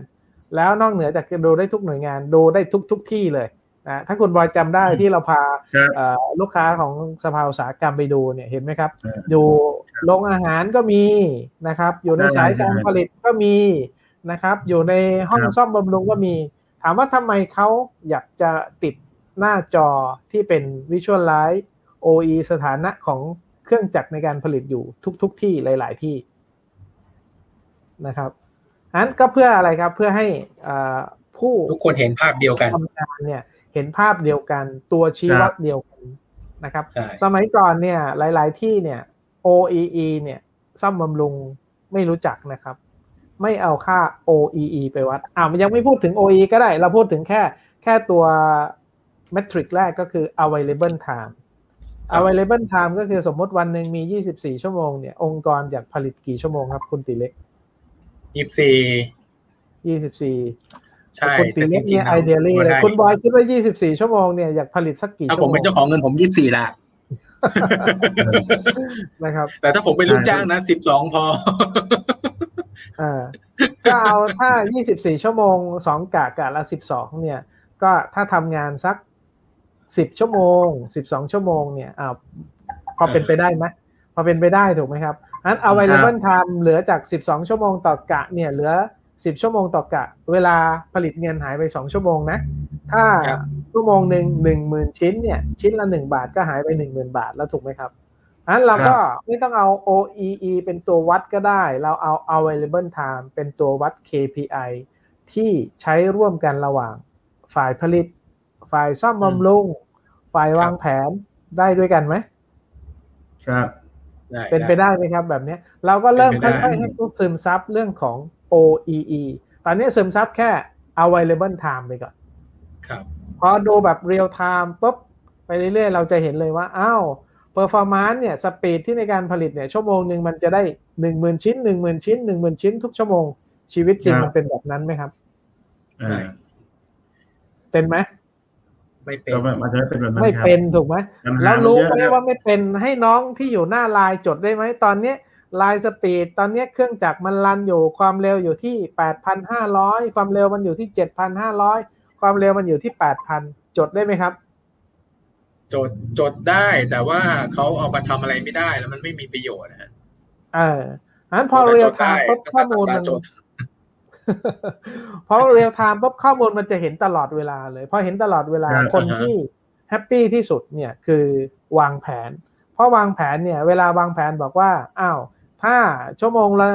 Speaker 1: แล้วนอกเหนือจากดูได้ทุกหน่วยงานดูได้ทุกทุกที่เลยนะถ้าคุณบอยจำได้ที่เราพาลูกค้าของสภาอุตสาหกรรมไปดูเนี่ยเห็นไหมครับ อยู่โรงอาหารก็มีนะครับ อยู่ในสายการผลิตก็มี นะครับ อยู่ในห้องซ่อมบำรุงก็มี ถามว่าทำไมเขาอยากจะติดหน้าจอที่เป็น Visualize OE สถานะของเครื่องจักรในการผลิตอยู่ทุก ๆทที่หลาย ๆ ที่นะครับนั้นก็เพื่ออะไรครับเพื่อให้ผู้
Speaker 3: ทุกคนเห็นภาพเดียวกัน
Speaker 1: ทำงานเนี่ยเห็นภาพเดียวกันตัวชี้วัดเดียวกันนะครับ สมัยก่อนเนี่ยหลาย ๆ ที่เนี่ย OEE เนี่ยซ่อมบำรุงไม่รู้จักนะครับ ไม่เอาค่า OEE ไปวัดอ่ามันยังไม่พูดถึง OE ก็ได้ เราพูดถึงแค่แค่ตัวเมทริกแรกก็คือ available time available time ก็คือสมมติวันหนึ่งมี 24 ชั่วโมงเนี่ย องค์กรอยากผลิตกี่ชั่วโมงครับ คุณติเล็ก
Speaker 3: 24
Speaker 1: 24 ใช่คุณตีเล็กเนี่ยไอเดียลี่เลยคุณบอยคิดว่า 24 ชั่วโมงเนี่ยอยากผลิตสักกี่ชั่วโมง
Speaker 3: ผมเป็นเจ้าของเงินผม 24ละ
Speaker 1: นะครับ
Speaker 3: แต่ถ้าผมเป็นลูกจ้างนะ 12 พอ
Speaker 1: อ่าถ้าเอาถ้า 24 ชั่วโมง 2 กะกะละ 12 เนี่ย ก็ถ้าทำงานสัก 10 ชั่วโมง 12 ชั่วโมงเนี่ยอ่าพอเป็นไปได้ไหมพอเป็นไปได้ถูกไหมครับอัน available time เหลือจาก 12 ชั่วโมงต่อกะเนี่ยเหลือสิบชั่วโมงต่อกะ เวลาผลิตเงินหายไปสองชั่วโมงนะ ถ้าชั่วโมงหนึ่งหนึ่งหมื่นชิ้นเนี่ย ชิ้นละหนึ่งบาทก็หายไปหนึ่งหมื่นบาทแล้วถูกไหมครับ อันเราก็ไม่ต้องเอา OEE เป็นตัววัดก็ได้ เราเอา available time เป็นตัววัด KPI ที่ใช้ร่วมกันระหว่างฝ่ายผลิต ฝ่ายซ่อมบำรุง ฝ่ายวางแผนได้ด้วยกันไหม
Speaker 2: ครับ
Speaker 1: เป็นไปได้ไหมครับแบบนี้ เราก็เริ่มค่อยๆให้ผู้ซึมซับเรื่องของ OEE ตอนนี้ซึมซับแค่ available time ไปก่อน
Speaker 3: ครับ
Speaker 1: พอดูแบบ real time ปุ๊บไปเรื่อยๆ เราจะเห็นเลยว่า อ้าว performance เนี่ยสปีดที่ในการผลิตเนี่ยชั่วโมงหนึ่งมันจะได้หนึ่งหมื่นชิ้นหนึ่งหมื่นชิ้นหนึ่งหมื่นชิ้นทุกชั่วโมง ชีวิตจริงมันเป็นแบบนั้นไหมครับเป็นไหม
Speaker 3: ไม่เป็น
Speaker 2: มันจะไม่เป็นแบบนั้น
Speaker 1: ไม่เป็นถูกไหมแล้วรู้ไหมว่าไม่เป็นให้น้องที่อยู่หน้าไลน์จดได้ไหมตอนเนี้ยline speed ตอนนี้เครื่องจักรมัน run อยู่ความเร็วอยู่ที่ 8,500 ความเร็วมันอยู่ที่ 7,500 ความเร็วมันอยู่ที่ 8,000 จดได้ไหมครับ
Speaker 3: จดจดได้แต่ว่าเขาเอามาทำอะไรไม่ได้แล้วมันไม่มีประโยชน์นะ
Speaker 1: เออนั้นพอ real-time ปุ๊บข้อมูลมันพอ real-time ปุ๊บข้อมูลมันจะเห็นตลอดเวลาเลยพอเห็นตลอดเวลาคนที่ happy ที่สุดเนี่ยคือวางแผนเพราะวางแผนเนี่ย เวลาวางแผนบอกว่าอ้าวถ้าชั่วโมงละ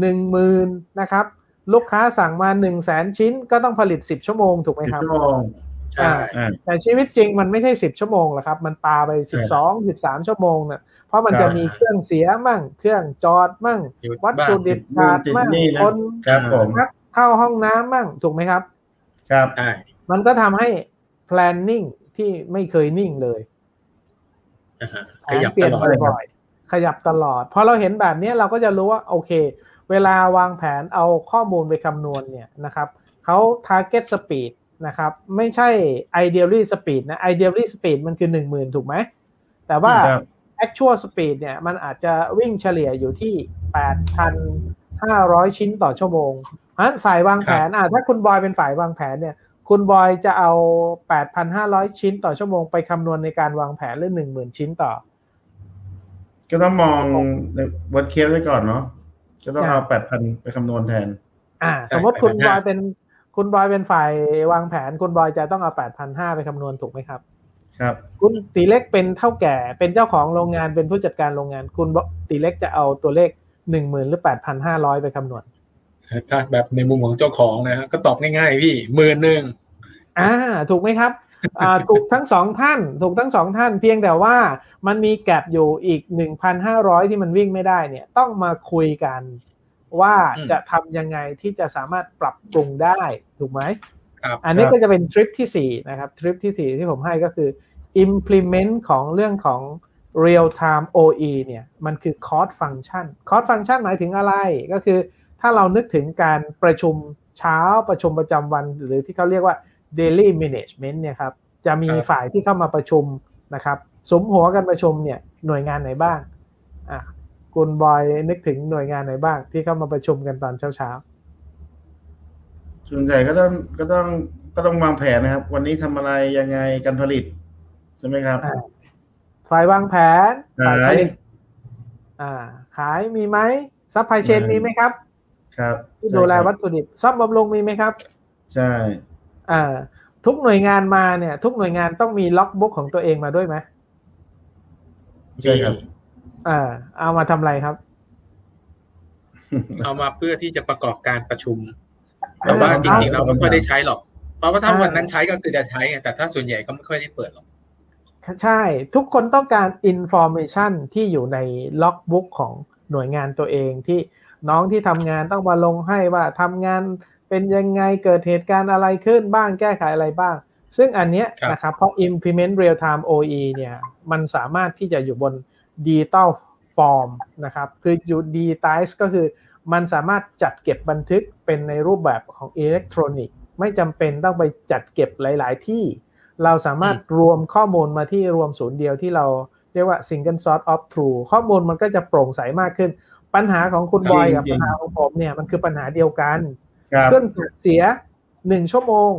Speaker 1: หนึ่งหมื่นนะครับ ลูกค้าสั่งมาหนึ่งแสนชิ้นก็ต้องผลิตสิบชั่วโมงถูกไหมครับ
Speaker 2: ชั่วโมง
Speaker 1: ใช่แต่ชีวิตจริงมันไม่ใช่สิบชั่วโมงหรอกครับ มันปาไปสิบสองสิบสามชั่วโมงเนี่ยเพราะมันจะมีเครื่องเสียมั่ง เครื่องจอดมั่ง วัตถุดิบขาดมั่งคนเข้าห้องน้ำมั่งถูกไหมครับ
Speaker 2: ครับ
Speaker 1: มันก็ทำให้ planning ที่ไม่เคยนิ่งเลย
Speaker 3: ขยับเปลี่ยน
Speaker 1: บ่อยขยับตลอดพอเราเห็นแบบนี้เราก็จะรู้ว่าโอเค เวลาวางแผนเอาข้อมูลไปคำนวณเนี่ยนะครับเขา target speed นะครับ ไม่ใช่ ideally speed นะ ideally speed มันคือ10,000ถูกไหม แต่ว่า actual speed เนี่ยมันอาจจะวิ่งเฉลี่ยอยู่ที่8,500ชิ้นต่อชั่วโมงเพราะฉะนั้นฝ่ายวางแผนอะถ้าคุณบอยเป็นฝ่ายวางแผนเนี่ย คุณบอยจะเอา 8,500 ชิ้นต่อชั่วโมงไปคำนวณในการวางแผนเรื่อง10,000 ชิ้นต่อ
Speaker 2: ก็ต้องมองในวัดเคสไว้ก่อนเนาะก็ต้องเอาแปดพันไปคำนวณแทน
Speaker 1: อ่า สมมติคุณบอยเป็น คุณบอยเป็นฝ่ายวางแผนคุณบอยจะต้องเอา8,500ไปคำนวณถูกไหมครับ
Speaker 2: ครับ
Speaker 1: คุณตีเล็กเป็นเท่าแก่เป็นเจ้าของโรงงานเป็นผู้จัดการโรงงาน คุณตีเล็กจะเอาตัวเลขหนึ่งหมื่นหรือแปดพันห้าร้อยไปคำนวณ
Speaker 3: ถ้าแบบในมุมของเจ้าของนะฮะก็ตอบง่ายๆพี่หมื่นหนึ่ง
Speaker 1: อ่า ถูกไหมครับอ่าถูกทั้งสองท่าน ถูกทั้งสองท่าน เพียงแต่ว่ามันมีแกลบอยู่อีกหนึ่งพันห้าร้อยที่มันวิ่งไม่ได้เนี่ย ต้องมาคุยกัน ว่าจะทำยังไงที่จะสามารถปรับปรุงได้ถูกไหม
Speaker 3: ครับ
Speaker 1: อันนี้ก็จะเป็นทริปที่สี่นะครับ ทริปที่สี่ที่ผมให้ก็คือ implement ของเรื่องของ real time OE เนี่ย มันคือ cost function cost function หมายถึงอะไรก็คือ ถ้าเรานึกถึงการประชุมเช้าประชุมประจำวัน หรือที่เขาเรียกว่า daily management เนี่ยครับ จะมีฝ่ายที่เข้ามาประชุมนะครับสมหัวกันประชุมเนี่ยหน่วยงานไหนบ้างอะ คุณบอยนึกถึงหน่วยงานไหนบ้างที่เข้ามาประชุมกันตอนเช้าเช้า
Speaker 2: ส่วนใหญ่ก็ต้องก็ต้องก็ต้องวางแผนนะครับ วันนี้ทำอะไรยังไงการผลิตใช่ไหมครับ
Speaker 1: ฝ่ายวางแผนฝ่ายผ
Speaker 2: ขาย
Speaker 1: ลิตอ่า ขายมีไหมซัพพลายเชนมีไหมครับ
Speaker 2: ครับ
Speaker 1: ที่ดูแลวัตถุดิบซ่อมบำรุงมีไหมครับ
Speaker 2: ใช่
Speaker 1: อ่าทุกหน่วยงานมาเนี่ย ทุกหน่วยงานต้องมีล็อกบุ๊กของตัวเองมาด้วยไหม
Speaker 2: ใช่ครับ
Speaker 1: อ่าเอามาทำอะไรครับ
Speaker 3: เอามาเพื่อที่จะประกอบการประชุม แต่ว่าจริงๆเราไม่ค่อยได้ใช้หรอก เพราะว่าถ้าวันนั้นใช้ก็คือจะใช้ไงแต่ถ้าส่วนใหญ่ก็ไม่ค่อยได้เปิดหรอก
Speaker 1: ใช่ ทุกคนต้องการ information ที่อยู่ในล็อกบุ๊กของหน่วยงานตัวเองที่น้องที่ทำงานต้องมาลงให้ว่าทำงานเป็นยังไงเกิดเหตุการณ์อะไรขึ้นบ้างแก้ไขอะไรบ้าง ซึ่งอันเนี้ยนะครับเพราะ implement real time OE เนี่ย มันสามารถที่จะอยู่บน digital form นะครับคืออยู่ digitize ก็คือมันสามารถจัดเก็บบันทึกเป็นในรูปแบบของอิเล็กทรอนิกส์ไม่จำเป็นต้องไปจัดเก็บหลาย ๆ ที่ เราสามารถรวมข้อมูลมาที่รวมศูนย์เดียวที่เราเรียกว่า single source of truth ข้อมูลมันก็จะโปร่งใสมากขึ้น ปัญหาของคุณบอยกับปัญหาของผมเนี่ยมันคือปัญหาเดียวกันเครื่องจักรเสียหนึ่งชั่วโมง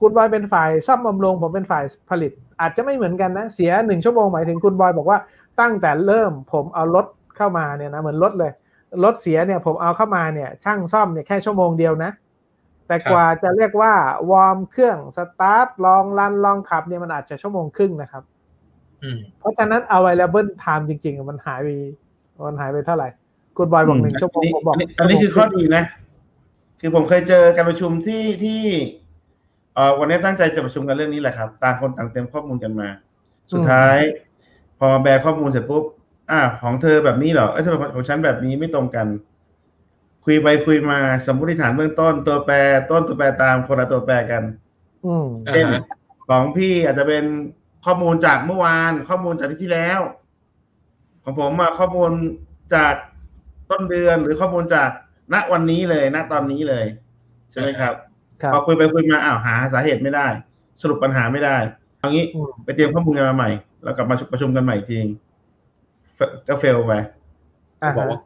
Speaker 1: คุณบอยเป็นฝ่ายซ่อมบำรุงผมเป็นฝ่ายผลิต อาจจะไม่เหมือนกันนะ เสียหนึ่งชั่วโมงหมายถึงคุณบอยบอกว่า ตั้งแต่เริ่มผมเอารถเข้ามาเนี่ยนะเหมือนรถเลยรถเสียเนี่ยผมเอาเข้ามาเนี่ยช่างซ่อมเนี่ยแค่ชั่วโมงเดียวนะ แต่กว่าจะเรียกว่าวอร์มเครื่องสตาร์ทลองรันลองขับเนี่ยมันอาจจะชั่วโมงครึ่งนะครับเพราะฉะนั้น available time จริง ๆ มันหายไปมันหายไปเท่าไหร่คุณบอยบอกหนึ่งชั่วโมงผมบอก
Speaker 2: อันนี้คือข้อดีนะ คือผมเคยเจอการประชุมที่ที่เอ่อวันนี้ตั้งใจจะประชุมกันเรื่องนี้แหละครับ ต่างคนต่างเตรียมข้อมูลกันมา สุดท้าย พอแบร์ข้อมูลเสร็จปุ๊บอ่า ของเธอแบบนี้เหรอเอ้ยทำไมของฉันแบบนี้ไม่ตรงกัน คุยไปคุยมาสมมติฐานเบื้องต้น ตัวแปรต้นตัวแปรตามคนละตัวแปรกัน
Speaker 1: อืม
Speaker 2: เช่นของพี่อาจจะเป็นข้อมูลจากเมื่อวาน ข้อมูลจากที่ที่แล้ว ของผมอะข้อมูลจากต้นเดือนหรือข้อมูลจากณวันนี้เลย ณตอนนี้เลย ใช่ไหมครับพอคุยไปคุยมาอ้าวหาสาเหตุไม่ได้ สรุปปัญหาไม่ได้เอางี้ไปเตรียมข้อมูลกันมาใหม่ แล้วกลับมาประชุมกันใหม่ทีก็เฟลไป
Speaker 3: บอกว่า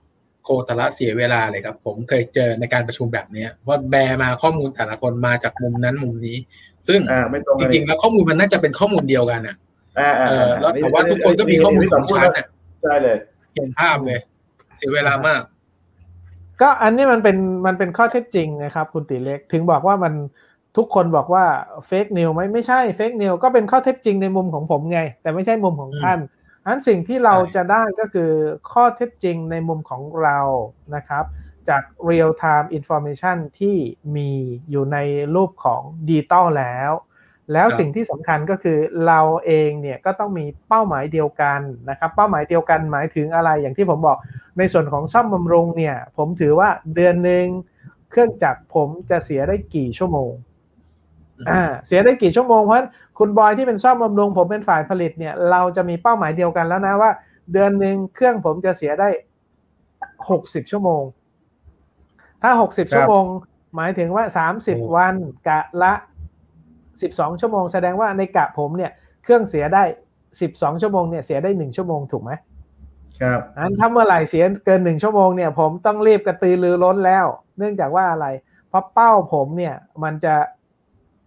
Speaker 3: โคตรละเสียเวลาเลยครับ ผมเคยเจอในการประชุมแบบเนี้ย ว่าแบมาข้อมูลแต่ละคนมาจากมุมนั้นมุมนี้ ซึ่งจริงๆ แล้วข้อมูลมันน่าจะเป็นข้อมูลเดียวกันอะแล้วแต่ว่าทุกคนก็มีข้อมูลของชั้นอะ
Speaker 2: ใช่เลย
Speaker 3: เห็นภาพเลย เสียเวลามาก
Speaker 1: ก็อันนี้มันเป็นมันเป็นข้อเท็จจริงนะครับ คุณติเล็ก ถึงบอกว่ามัน ทุกคนบอกว่าเฟกนิวไหมไม่ใช่เฟกนิวก็เป็นข้อเท็จจริงในมุมของผมไง แต่ไม่ใช่มุมของท่านอันสิ่งที่เราจะได้ก็คือข้อเท็จจริงในมุมของเรานะครับ จาก real time information ที่มีอยู่ในรูปของดิจิตอลแล้ว แล้วสิ่งที่สำคัญก็คือเราเองเนี่ยก็ต้องมีเป้าหมายเดียวกันนะครับ เป้าหมายเดียวกันหมายถึงอะไรอย่างที่ผมบอกในส่วนของซ่อมบำรุงเนี่ย ผมถือว่าเดือนหนึ่งเครื่องจักรผมจะเสียได้กี่ชั่วโมง อ่าเสียได้กี่ชั่วโมงเพราะคุณบอยที่เป็นซ่อมบำรุงผมเป็นฝ่ายผลิตเนี่ย เราจะมีเป้าหมายเดียวกันแล้วนะว่า เดือนหนึ่งเครื่องผมจะเสียได้หกสิบชั่วโมง ถ้าหกสิบชั่วโมง หมายถึงว่าสามสิบวันกะละสิบสองชั่วโมง แสดงว่าในกะผมเนี่ย เครื่องเสียได้สิบสองชั่วโมงเนี่ยเสียได้หนึ่งชั่วโมงถูกไหม
Speaker 2: ครับ
Speaker 1: อันถ้าเมื่อไหร่เสียเกินหนึ่งชั่วโมงเนี่ย ผมต้องรีบกระตือรือร้นแล้ว เนื่องจากว่าอะไร เพราะเป้าผมเนี่ย มันจะ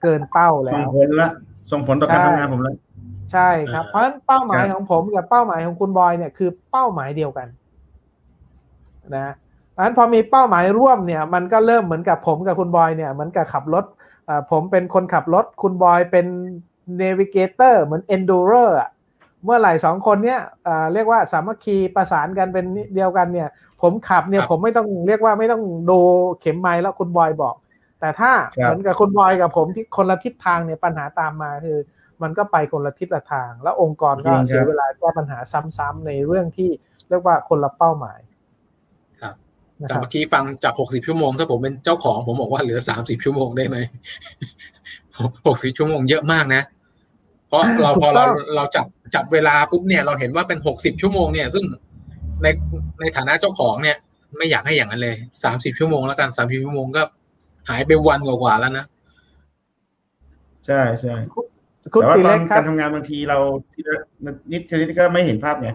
Speaker 1: เกินเป้าแล้
Speaker 2: ส่ง
Speaker 1: ว
Speaker 2: ผลละส่งผลต่อการ
Speaker 1: ใช่
Speaker 2: ทำงานผมแล้ว
Speaker 1: ใช่ครับ เพราะฉะนั้นเป้าหมาย
Speaker 2: ครับ
Speaker 1: ของผมกับเป้าหมายของคุณบอยเนี่ยคือเป้าหมายเดียวกันนะเพราะฉะนั้นพอมีเป้าหมายร่วมเนี่ย มันก็เริ่มเหมือนกับผมกับคุณบอยเนี่ยเหมือนกับขับรถอ่าผมเป็นคนขับรถ คุณบอยเป็น navigator เหมือน endurer เมื่อไหร่สองคนเนี่ยอ่าเรียกว่าสามัคคีประสานกันเป็นเดียวกันเนี่ย ผมขับเนี่ย
Speaker 3: ครับ
Speaker 1: ผมไม่ต้องเรียกว่าไม่ต้องดูเข็มไมล์แล้วคุณบอยบอก แต่ถ้า
Speaker 2: ครับ
Speaker 1: เหมือนกับคุณบอยกับผมที่คนละทิศทางเนี่ยปัญหาตามมาคือ มันก็ไปคนละทิศละทาง แล้วองค์กรก็
Speaker 2: จริงครับ
Speaker 1: เสียเวลาแก้ปัญหาซ้ำๆในเรื่องที่เรียกว่าคนละเป้าหมาย
Speaker 3: ครับ
Speaker 1: นะ
Speaker 3: แต่
Speaker 1: ครับ
Speaker 3: เมื่อกี้ฟังจากหกสิบชั่วโมง ถ้าผมเป็นเจ้าของผมบอกว่าเหลือสามสิบชั่วโมงได้ไหมหกสิบชั่วโมงเยอะมากนะ เพราะเรา
Speaker 1: ถูก
Speaker 3: พอเรา
Speaker 1: ต้อง
Speaker 3: เราจับจับเวลาปุ๊บเนี่ยเราเห็นว่าเป็นหกสิบชั่วโมงเนี่ย ซึ่งในในฐานะเจ้าของเนี่ย ไม่อยากให้อย่างนั้นเลยสามสิบชั่วโมงแล้วกันสามสิบชั่วโมงก็ หายไปวันกว่าๆแล้วนะ
Speaker 2: ใช่ใช่
Speaker 1: คุณ
Speaker 2: แต่ว่า
Speaker 1: ตี
Speaker 2: ตอ
Speaker 1: เล็
Speaker 2: น
Speaker 1: กครั
Speaker 2: กา
Speaker 1: บ
Speaker 2: รทำงานบางทีเราทีละนิดทีละนิดก็ไม่เห็นภาพไง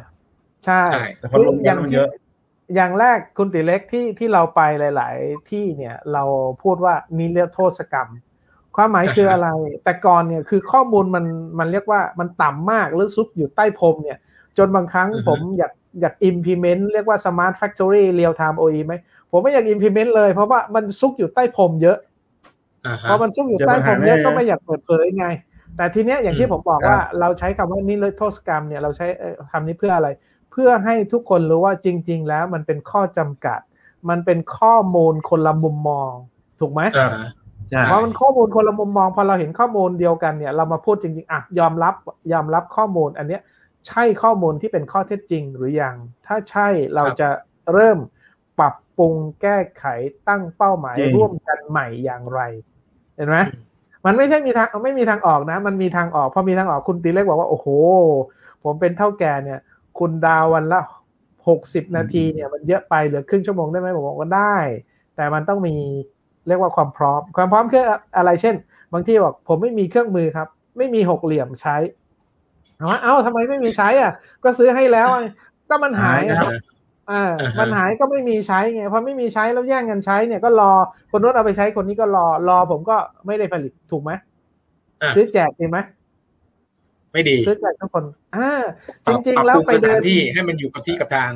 Speaker 1: ใช่
Speaker 3: ใช่
Speaker 2: แต่พอรวมกันมันเยอะ
Speaker 1: อย่างแรกคุณติเล็กที่ที่เราไปหลาย ๆ ที่เนี่ย เราพูดว่านิรโทษกรรม ความหมายคืออะไร แต่ก่อนเนี่ยคือข้อมูลมันมันเรียกว่ามันต่ำมากหรือซุกอยู่ใต้พรมเนี่ย จนบางครั้ง
Speaker 3: อือฮึ
Speaker 1: ผมอยาก อยาก implement เรียกว่า smart factory real time OE ไหมผมไม่อยาก implement เลย เพราะว่ามันซุกอยู่ใต้พรมเยอะ
Speaker 3: อ่า
Speaker 1: พ
Speaker 3: ฮะ
Speaker 1: อมันซุกอยู่
Speaker 2: เจอ
Speaker 1: ใต้
Speaker 2: ปัญ
Speaker 1: พร
Speaker 2: หาม
Speaker 1: เยอะ
Speaker 2: แน่
Speaker 1: ก็ไม่อยากเปิดเผยไง แต่ทีเนี้ยอย่างที่
Speaker 3: อืม
Speaker 1: ผมบอก
Speaker 2: ครับ
Speaker 1: ว่าเราใช้คำว่านิรโทษกรรมเนี่ยเราใช้เอ่อคำนี้เพื่ออะไร เพื่อให้ทุกคนรู้ว่าจริง ๆ แล้วมันเป็นข้อจำกัด มันเป็นข้อมูลคนละมุมมอง ถูกไหม
Speaker 3: อ่าฮะ
Speaker 2: ใช่
Speaker 1: เพราะมันข้อมูลคนละมุมมองพอเราเห็นข้อมูลเดียวกันเนี่ยเรามาพูดจริงๆอะยอมรับยอมรับข้อมูลอันเนี้ย ใช่ข้อมูลที่เป็นข้อเท็จจริงหรือยัง ถ้าใช่เราจะเริ่มปรับปรุงแก้ไขตั้งเป้าหมาย
Speaker 2: จริง
Speaker 1: ร่วมกันใหม่อย่างไร เห็นไหมมันไม่ใช่มีทางไม่มีทางออกนะ มันมีทางออกพอมีทางออกคุณตีเล็กบอกว่าโอ้โห ผมเป็นเท่าแก่เนี่ย คุณดาววันละหกสิบนาทีเนี่ยมันเยอะไปเหลือครึ่งชั่วโมงได้ไหมผมบอกว่าได้ แต่มันต้องมีเรียกว่าความพร้อม ความพร้อมคืออะไรเช่น บางที่บอกผมไม่มีเครื่องมือครับ ไม่มีหกเหลี่ยมใช้ เอาวะเอ้าทำไมไม่มีใช้อะ ก็ซื้อให้แล้วอะก็มันหายอะอ่า
Speaker 3: อ่าฮะ
Speaker 1: มันหายก็ไม่มีใช้ไงพอไม่มีใช้แล้วแย่งกันใช้เนี่ยก็รอคนนู้นเอาไปใช้คนนี้ก็รอรอผมก็ไม่ได้ผลิตถูกไหม
Speaker 3: อะ
Speaker 1: ซื้อแจกดีไหม
Speaker 3: ไม่ดี
Speaker 1: ซื้อแจกทุกคนอ่า
Speaker 3: ป
Speaker 1: จ
Speaker 3: รับ
Speaker 1: ริง
Speaker 3: ปรับ
Speaker 1: ๆแล้ว
Speaker 3: ปรุง
Speaker 1: ไป
Speaker 3: ส
Speaker 1: เดิ
Speaker 3: ถานนที่ให้มันอยู่กับที่กับทาง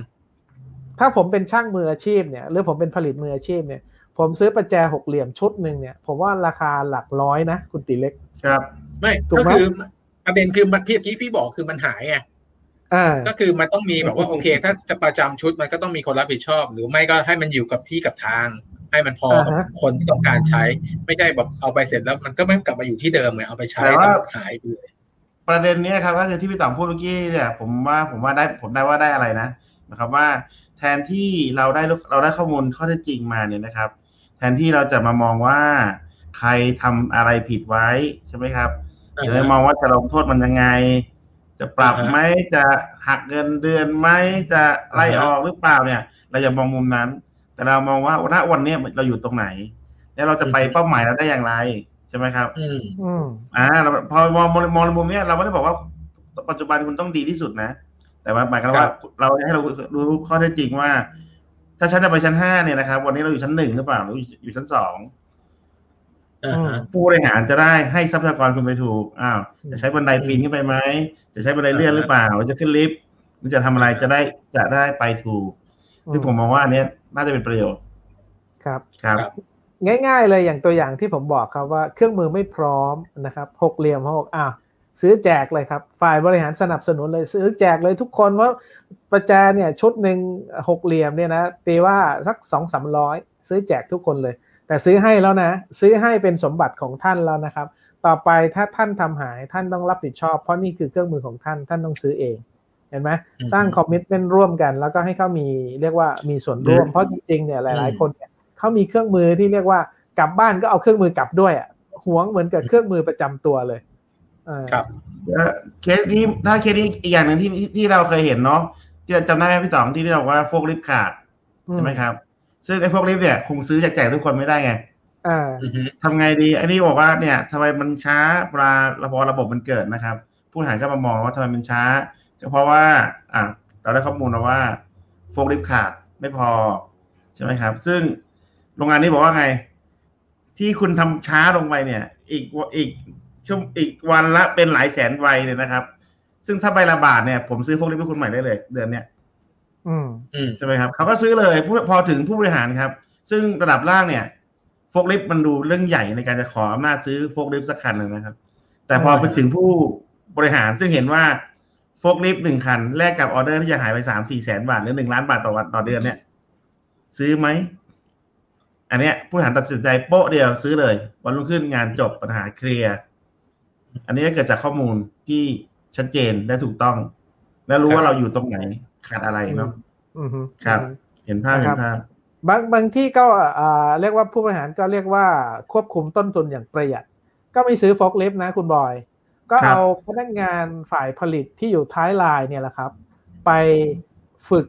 Speaker 1: ถ้าผมเป็นช่างมืออาชีพเนี่ย หรือผมเป็นผลิตมืออาชีพเนี่ย ผมซื้อประแจหกเหลี่ยมชุดหนึ่งเนี่ย ผมว่าราคาหลักร้อยนะคุณตีเล็ก
Speaker 2: ครับ
Speaker 3: ไม่
Speaker 1: ถูก
Speaker 3: ก็
Speaker 1: ไหม
Speaker 3: คือ ประเด็นคือมันพี่ที่พี่บอกคือมันหายไง
Speaker 1: อ่า
Speaker 3: ก็คือมันต้องมีแบบว่าโอเค ถ้าจะประจำชุดมันก็ต้องมีคนรับผิดชอบ หรือไม่ก็ให้มันอยู่กับที่กับทาง ให้มันพอกับ
Speaker 1: อ่าฮะ
Speaker 3: คนที่ต้องการใช้ ไม่ใช่แบบเอาไปเสร็จแล้วมันก็ไม่กลับมาอยู่ที่เดิมไงเอาไปใช้
Speaker 2: แต่
Speaker 3: แล้ว
Speaker 2: ว่า
Speaker 3: มันหายไปเลย
Speaker 2: ประเด็นเนี้ยครับก็คือที่พี่ต๋อมพูดเมื่อกี้เนี่ย ผมว่าผมว่าได้ผมได้ว่าได้อะไรนะนะครับว่าแทนที่เราได้ลูกเราได้ข้อมูลข้อเท็จจริงมาเนี่ยนะครับ แทนที่เราจะมามองว่าใครทำอะไรผิดไว้ใช่ไหมครับ
Speaker 3: อ่า
Speaker 2: จะ
Speaker 3: ฮะ
Speaker 2: ได้มองว่าจะลงโทษมันยังไง จะปรับ
Speaker 3: อ่าฮะ
Speaker 2: ไหมจะหักเงินเดือนไหมจะไล่ออกหรือเปล่าเนี่ย เราอย่ามองมุมนั้น แต่เรามองว่าณวันเนี้ยเราอยู่ตรงไหน แล้วเราจะไปเป้าหมายเราได้อย่างไรใช่ไหมครับ
Speaker 3: อืม
Speaker 1: อืม
Speaker 2: อ่าเราพอมองมองมองในมุมเนี้ยเราไม่ได้บอกว่า ปัจจุบันคุณต้องดีที่สุดนะแต่ว่าหมายความ
Speaker 3: ครั
Speaker 2: ว่า
Speaker 3: บ
Speaker 2: เราให้เรารู้ข้อเท็จจริงว่า ถ้าฉันจะไปชั้นห้าเนี่ยนะครับ วันนี้เราอยู่ชั้นหนึ่งหรือเปล่าหรืออยู่ชั้นสอง
Speaker 3: อ่าฮะ
Speaker 2: ผู้บริหารจะได้ให้ทรัพยากรคุณไปถูกอ้าวจะใช้บันไดปีนขึ้นไปไหมจะใช้บันไดเลื่อนหรือเปล่าหรือจะขึ้นลิฟต์หรือจะทำอะไรจะได้จะได้ไปถูกซึ่งผมมองว่าอันเนี้ยน่าจะเป็นประโยชน์
Speaker 1: ครับ
Speaker 2: ครับ
Speaker 3: ครับ
Speaker 1: ง่าย ๆ เลยอย่างตัวอย่างที่ผมบอกครับว่าเครื่องมือไม่พร้อมนะครับหกเหลี่ยมหกอ้าวซื้อแจกเลยครับ ฝ่ายบริหารสนับสนุนเลยซื้อแจกเลยทุกคนเพราะประแจเนี่ยชุดหนึ่งหกเหลี่ยมเนี่ยนะตีว่าสักสองสามร้อยซื้อแจกทุกคนเลย แต่ซื้อให้แล้วนะ ซื้อให้เป็นสมบัติของท่านแล้วนะครับ ต่อไปถ้าท่านทำหายท่านต้องรับผิดชอบ เพราะนี่คือเครื่องมือของท่านท่านต้องซื้อเอง เห็นไหม
Speaker 3: อืม
Speaker 1: สร้างคอมมิชเมนต์ร่วมกัน แล้วก็ให้เขามีเรียกว่ามีส่วนร่วม
Speaker 2: อืม
Speaker 1: เพราะจริงๆเนี่ยหลาย
Speaker 3: อืม
Speaker 1: ๆคนเนี่ยเขามีเครื่องมือที่เรียกว่ากลับบ้านก็เอาเครื่องมือกลับด้วยอะหวงเหมือนกับเครื่องมือประจำตัวเลยเออ
Speaker 3: ครับ
Speaker 2: เอ่อเคสนี้ถ้าเคสนี้อีกอย่างหนึ่งที่ที่ที่เราเคยเห็นเนาะที่จำได้ไหมพี่ต๋องที่เรียกว่าโฟกลิฟต์ขาดใช่ไหมครับ ซึ่งไอ้โฟกลิฟต์เนี่ยคงซื้อจากแจกทุกคนไม่ได้ไง
Speaker 1: อ่า
Speaker 3: อือฮึ
Speaker 2: ทำไงดีอันนี้บอกว่าเนี่ยทำไมมันช้าเวลาระบบระบบมันเกิดนะครับ ผู้บริหารก็มามองว่าทำไมมันช้า ก็เพราะว่า อะเราได้ข้อมูลมาว่าโฟกลิฟต์ขาดไม่พอ ใช่ไหมครับ ซึ่งโรงงานนี้บอกว่าไง ที่คุณทำช้าลงไปเนี่ย อีกอีกชั่วอีกวันละเป็นหลายแสนใบเลยนะครับ ซึ่งถ้าใบละบาทเนี่ยผมซื้อโฟกลิฟต์ให้คุณใหม่ได้เลย เดือนเนี้ย
Speaker 1: อืม
Speaker 3: อืม
Speaker 2: ใช่ไหมครับเขาก็ซื้อเลยพอถึงผู้บริหารครับ ซึ่งระดับล่างเนี่ยโฟกลิฟต์มันดูเรื่องใหญ่ในการจะขออำนาจซื้อโฟกลิฟต์สักคันหนึ่งนะครับ แต่พอไปถึงผู้บริหารซึ่งเห็นว่าโฟกลิฟต์หนึ่งคันแลกกับออเดอร์ที่จะหายไปสามสี่แสนบาทหรือหนึ่งล้านบาทต่อวันต่อเดือนเนี่ย ซื้อไหมอันเนี้ยผู้บริหารตัดสินใจโป๊ะเดียวซื้อเลย วันรุ่งขึ้นงานจบปัญหา clear อันนี้เกิดจากข้อมูลที่ชัดเจนและถูกต้อง และรู้ว่าเราอยู่ตรงไหน ขาดอะไรเนาะ
Speaker 1: อืมฮึ
Speaker 2: ครับ เห็นภาพ
Speaker 1: นะค
Speaker 2: เห็นภาพ
Speaker 1: บางบางที่ก็อ่าเรียกว่าผู้บริหารก็เรียกว่าควบคุมต้นทุนอย่างประหยัด ก็ไม่ซื้อโฟกลิฟต์นะคุณบอย ก็
Speaker 2: ครับ
Speaker 1: เอาพนักงานฝ่ายผลิตที่อยู่ท้ายลายเนี่ยแหละครับ ไปฝึก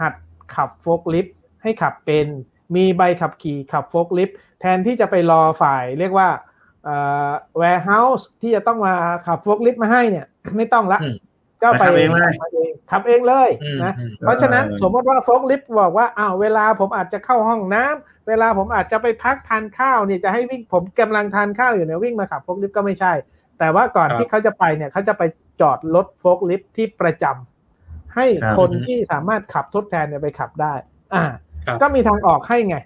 Speaker 1: หัดขับโฟกลิฟต์ให้ขับเป็น มีใบขับขี่ขับโฟกลิฟต์แทนที่จะไปรอฝ่ายเรียกว่าเอ่อ warehouse ที่จะต้องมาขับโฟกลิฟต์มาให้เนี่ย ไม่ต้องละ
Speaker 3: อืม
Speaker 1: ก็ไป
Speaker 2: ไปขับเองเลย
Speaker 1: ขับเองขับเองเลย
Speaker 3: อืม
Speaker 1: นะ
Speaker 3: อืม
Speaker 1: เพราะฉะนั้นสมมติว่าโฟกลิฟต์บอกว่าอ้าวเวลาผมอาจจะเข้าห้องน้ำเวลาผมอาจจะไปพักทานข้าวเนี่ยจะให้วิ่งผมกำลังทานข้าวอยู่เนี่ยวิ่งมาขับโฟกลิฟต์ก็ไม่ใช่ แต่ว่าก่อน
Speaker 3: ครับ
Speaker 1: ที่เขาจะไปเนี่ยเขาจะไปจอดรถโฟกลิฟต์ที่ประจำให้
Speaker 2: ครับ
Speaker 1: คน
Speaker 3: อือฮึ
Speaker 1: ที่สามารถขับทดแทนเนี่ยไปขับได้ อ่า
Speaker 3: ครับ
Speaker 1: ก็มีทางออกให้ไง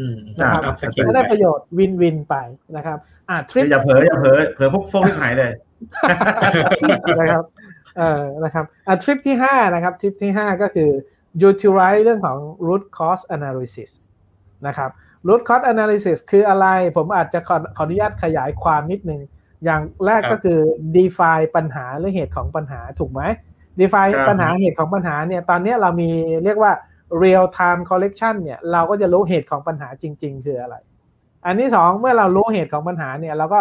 Speaker 3: อืม
Speaker 1: นะครับ
Speaker 3: upskill
Speaker 1: จะได้ประโยชน์ win-win ไปนะครับ อ่าทริป
Speaker 2: อย่าเผลออย่าเผลอเผลอพวกโฟกลิฟต์หายเลย
Speaker 1: นะครับ เออนะครับอะทริปที่ห้านะครับทริปที่ห้าก็คือ utilize เรื่องของ root cause analysis นะครับ root cause analysis คืออะไรผมอาจจะขอขออนุญาตขยายความนิดนึง อย่างแรก
Speaker 3: ครับ
Speaker 1: ก็คือ define ปัญหาหรือเหตุของปัญหาถูกไหม define
Speaker 2: ครับ
Speaker 1: ปัญหาเหตุของปัญหาเนี่ยตอนนี้เรามีเรียกว่า real time collection เนี่ยเราก็จะรู้เหตุของปัญหาจริง ๆ คืออะไร อันที่สองเมื่อเรารู้เหตุของปัญหาเนี่ยเราก็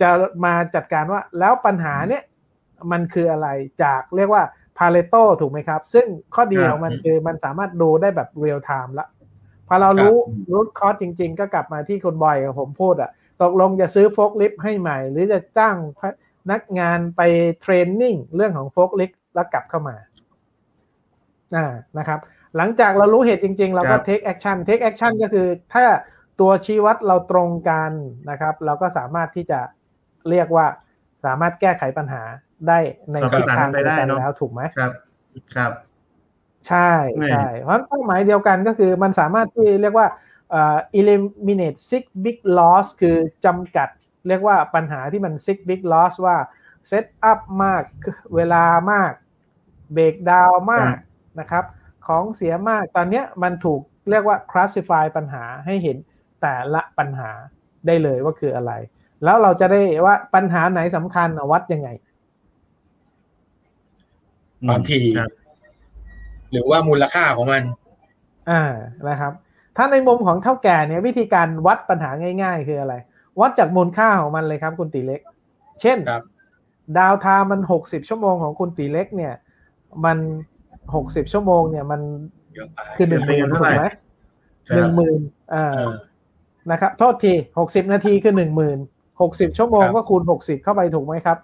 Speaker 1: จะมาจัดการว่าแล้วปัญหาเนี่ย มันคืออะไรจากเรียกว่า Pareto ถูกไหมครับ ซึ่งข้อดี
Speaker 2: ครับ
Speaker 1: ของมันคือมันสามารถดูได้แบบ real time ละพอเรารู้รู้คอสจริง ๆ ก็กลับมาที่คุณบอยกับผมพูดอะตกลงจะซื้อโฟกลิฟต์ให้ใหม่ หรือจะจ้างพนักงานไปเทรนนิ่งเรื่องของโฟกลิฟต์แล้วกลับเข้ามาอ่านะครับ หลังจากเรารู้เหตุจริง ๆ เราก็
Speaker 2: ครับ
Speaker 1: take action take action ก็คือถ้าตัวชี้วัดเราตรงกันนะครับ เราก็สามารถที่จะเรียกว่าสามารถแก้ไขปัญหา ได้ใน
Speaker 2: สามารถ
Speaker 1: ทิศทาง
Speaker 2: ไป
Speaker 1: เดียว
Speaker 2: ได้
Speaker 1: กัน
Speaker 2: เนอะ
Speaker 1: แล้วถูกไหม
Speaker 2: ครับ ครับ
Speaker 1: ใช่
Speaker 2: ไม่
Speaker 1: ใช่เพราะเป้าหมายเดียวกันก็คือมันสามารถที่เรียกว่าเอ่อ eliminate six big loss คือจำกัดเรียกว่าปัญหาที่มัน six big loss ว่า set up มากเวลามาก เบรกดาวมากนะครับ ของเสียมากตอนเนี้ยมันถูกเรียกว่า classify ปัญหาให้เห็นแต่ละปัญหาได้เลยว่าคืออะไร แล้วเราจะได้ว่าปัญหาไหนสำคัญอะวัดยังไง
Speaker 3: ความถี่
Speaker 2: ครับ
Speaker 3: หรือว่ามูลค่าของมัน
Speaker 1: อ่านะครับ ถ้าในมุมของเท่าแก่เนี่ยวิธีการวัดปัญหาง่าย ๆ คืออะไร วัดจากมูลค่าของมันเลยครับ คุณตีเล็ก เช่น
Speaker 3: ครับ
Speaker 1: ดาวไทม์มันหกสิบชั่วโมงของคุณตีเล็ก เนี่ย มันหกสิบชั่วโมงเนี่ยมัน
Speaker 3: เยอะไป
Speaker 1: คือหนึ่งหมื่น
Speaker 2: เท่า
Speaker 1: ถู
Speaker 2: ไหร่
Speaker 1: กไหม
Speaker 2: ค
Speaker 1: ห
Speaker 2: รั
Speaker 1: นึ่
Speaker 2: บ
Speaker 1: งหมื่นอ่า
Speaker 3: เออ
Speaker 1: นะครับ โทษทีหกสิบนาทีคือหนึ่งหมื่นหกสิบชั่วโมง
Speaker 3: ครับ
Speaker 1: ก็คูณหกสิบเข้าไปถูกไหมครับ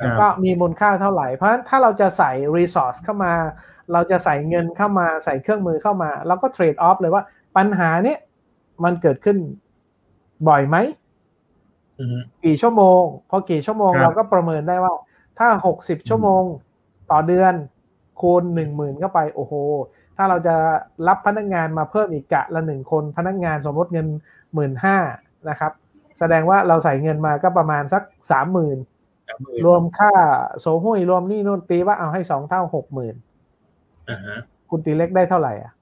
Speaker 2: ครับ
Speaker 1: ก็มีมูลค่าเท่าไหร่ เพราะฉะนั้นถ้าเราจะใส่ resource เข้ามา เราจะใส่เงินเข้ามาใส่เครื่องมือเข้ามา เราก็เทรดออฟเลยว่าปัญหาเนี้ยมันเกิดขึ้นบ่อยไหม
Speaker 3: อือฮึ
Speaker 1: กี่ชั่วโมง พอกี่ชั่วโมง
Speaker 2: ครับ
Speaker 1: เราก็ประเมินได้ว่า ถ้า60ชั่วโมงต่อเดือนคูณ1 0,000เข้าไปโอ้โห ถ้าเราจะรับพนักงานมาเพิ่มอีกกะละหนึ่งคนพนักงานสมมติเงินหมื่นห้านะครับ แสดงว่าเราใส่เงินมาก็ประมาณสักสามหมื่น
Speaker 3: สามหมื่น
Speaker 1: รวมค่าโซหุ้ยรวมหนี่นู่นตีว่าเอาให้สองเท่าหกหมื่น
Speaker 3: อ่าฮะ
Speaker 1: คุณตีเล็กได้เท่าไหร่อะ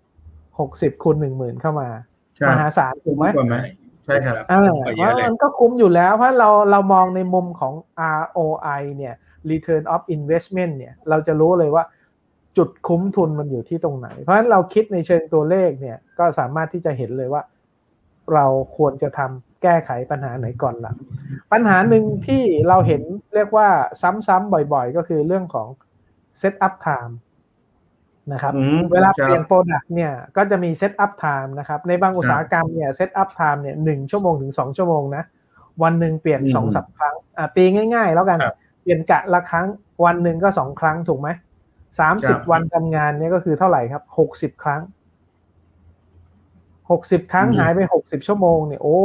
Speaker 1: หกสิบคูณหนึ่งหมื่นเข้ามา
Speaker 2: ใช่
Speaker 1: มหาศาลถูกไหม
Speaker 2: กว่าไหมใช่ครับ
Speaker 1: อ่า
Speaker 3: ไป
Speaker 1: เพ
Speaker 3: เยอะ
Speaker 1: ราะ
Speaker 3: เลย
Speaker 1: มันก็คุ้มอยู่แล้ว เพราะเราเรามองในมุมของ ROI เนี่ย Return of Investment เนี่ย เราจะรู้เลยว่าจุดคุ้มทุนมันอยู่ที่ตรงไหน เพราะฉะนั้นเราคิดในเชิงตัวเลขเนี่ย ก็สามารถที่จะเห็นเลยว่า เราควรจะทำ แก้ไขปัญหาไหนก่อนหลังปัญหาหนึ่งที่เราเห็นเรียกว่าซ้ำๆบ่อยๆ ก็คือเรื่องของ Set up time นะครับ
Speaker 2: อืม
Speaker 1: เวลา
Speaker 2: ครับ
Speaker 1: เปลี่ยน product เนี่ยก็จะมี set up time นะครับ ในบางอุตสาหกรรมเนี่ย set up time เนี่ยหนึ่งชั่วโมงถึงสองชั่วโมงนะ วันหนึ่งเปลี่ยน
Speaker 2: อืม
Speaker 1: สองสัปครั้งอะตีง่ายๆ แล้วกัน
Speaker 3: ครับ
Speaker 1: เปลี่ยนกะละครั้ง วันหนึ่งก็สองครั้งถูกไหมสามสิบวันทำงานเนี่ยก็คือเท่าไหร่ครับหกสิบครั้งหกสิบครั้ง
Speaker 2: อืม
Speaker 1: หายไปหกสิบชั่วโมงเนี่ยโอ้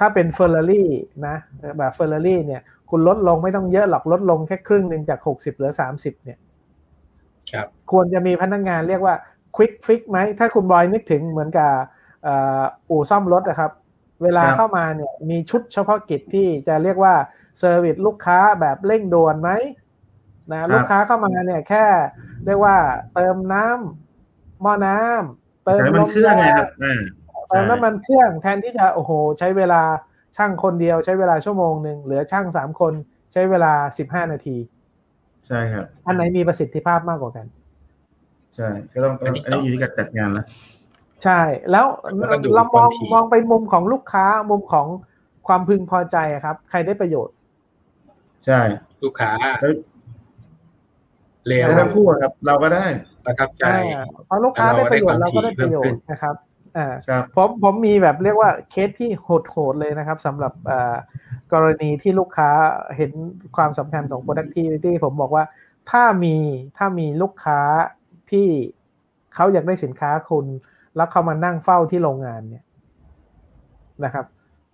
Speaker 1: ถ้าเป็นเฟอร์รารี่นะแบบเฟอร์รารี่เนี่ย คุณลดลงไม่ต้องเยอะหรอกลดลงแค่ครึ่งหนึ่งจากหกสิบเหลือสามสิบเนี่ย
Speaker 3: ครับ
Speaker 1: ควรจะมีพนักงานเรียกว่า quick fix ไหม ถ้าคุณบอยนึกถึงเหมือนกับเอ่ออู่ซ่อมรถนะครับ เวลา
Speaker 2: ครับ
Speaker 1: เข้ามาเนี่ยมีชุดเฉพาะกิจที่จะเรียกว่า service ลูกค้าแบบเร่งด่วนไหมนะลูกค้าเข้ามาเนี่ยแค่เรียกว่าเติมน้ำหม้อน้ำเติม
Speaker 2: ใช้มัน
Speaker 1: ลม
Speaker 2: เครื่องไง
Speaker 1: ยาง
Speaker 2: ครับอ่า
Speaker 1: เติมน้ำมันเครื่องแทนที่จะโอ้โห ใช้เวลาช่างคนเดียวใช้เวลาชั่วโมงหนึ่งหรือช่างสามคนใช้เวลาสิบห้านาที
Speaker 2: ใช่ครับ
Speaker 1: อันไหนมีประสิทธิภาพมากกว่ากัน
Speaker 2: ใช่ ก็ต้อง
Speaker 3: อันที่
Speaker 2: อันนี้
Speaker 3: สอง
Speaker 2: อยู่ที่การจัดงานนะ
Speaker 1: ใช่ แล้ว
Speaker 3: แล้วก็ดู
Speaker 1: เรามอง
Speaker 3: บางที
Speaker 1: มองไปมุมของลูกค้ามุมของความพึงพอใจอะครับ ใครได้ประโยชน์
Speaker 2: ใช่
Speaker 3: ลูกค้า
Speaker 2: แล้ว
Speaker 3: เร็ว
Speaker 2: ได้ทั้งคู่อะครับ เราก็ได้
Speaker 3: ประทับใจ
Speaker 1: อ่าพอลูกค้า
Speaker 3: เรา
Speaker 1: ได้ประโยชน์
Speaker 3: ได้
Speaker 1: เราก็ได้
Speaker 3: ความถี่
Speaker 1: ประโยช
Speaker 3: เพิ่มขึ้
Speaker 1: น์
Speaker 3: น
Speaker 1: นะครับ อ่า
Speaker 2: ครับ
Speaker 1: ผมผมมีแบบเรียกว่าเคสที่โหดๆเลยนะครับสำหรับอ่ากรณีที่ลูกค้าเห็นความสำคัญของ productivity ผมบอกว่าถ้ามีถ้ามีลูกค้าที่เขาอยากได้สินค้าคุณ แล้วเขามานั่งเฝ้าที่โรงงานเนี่ยนะครับ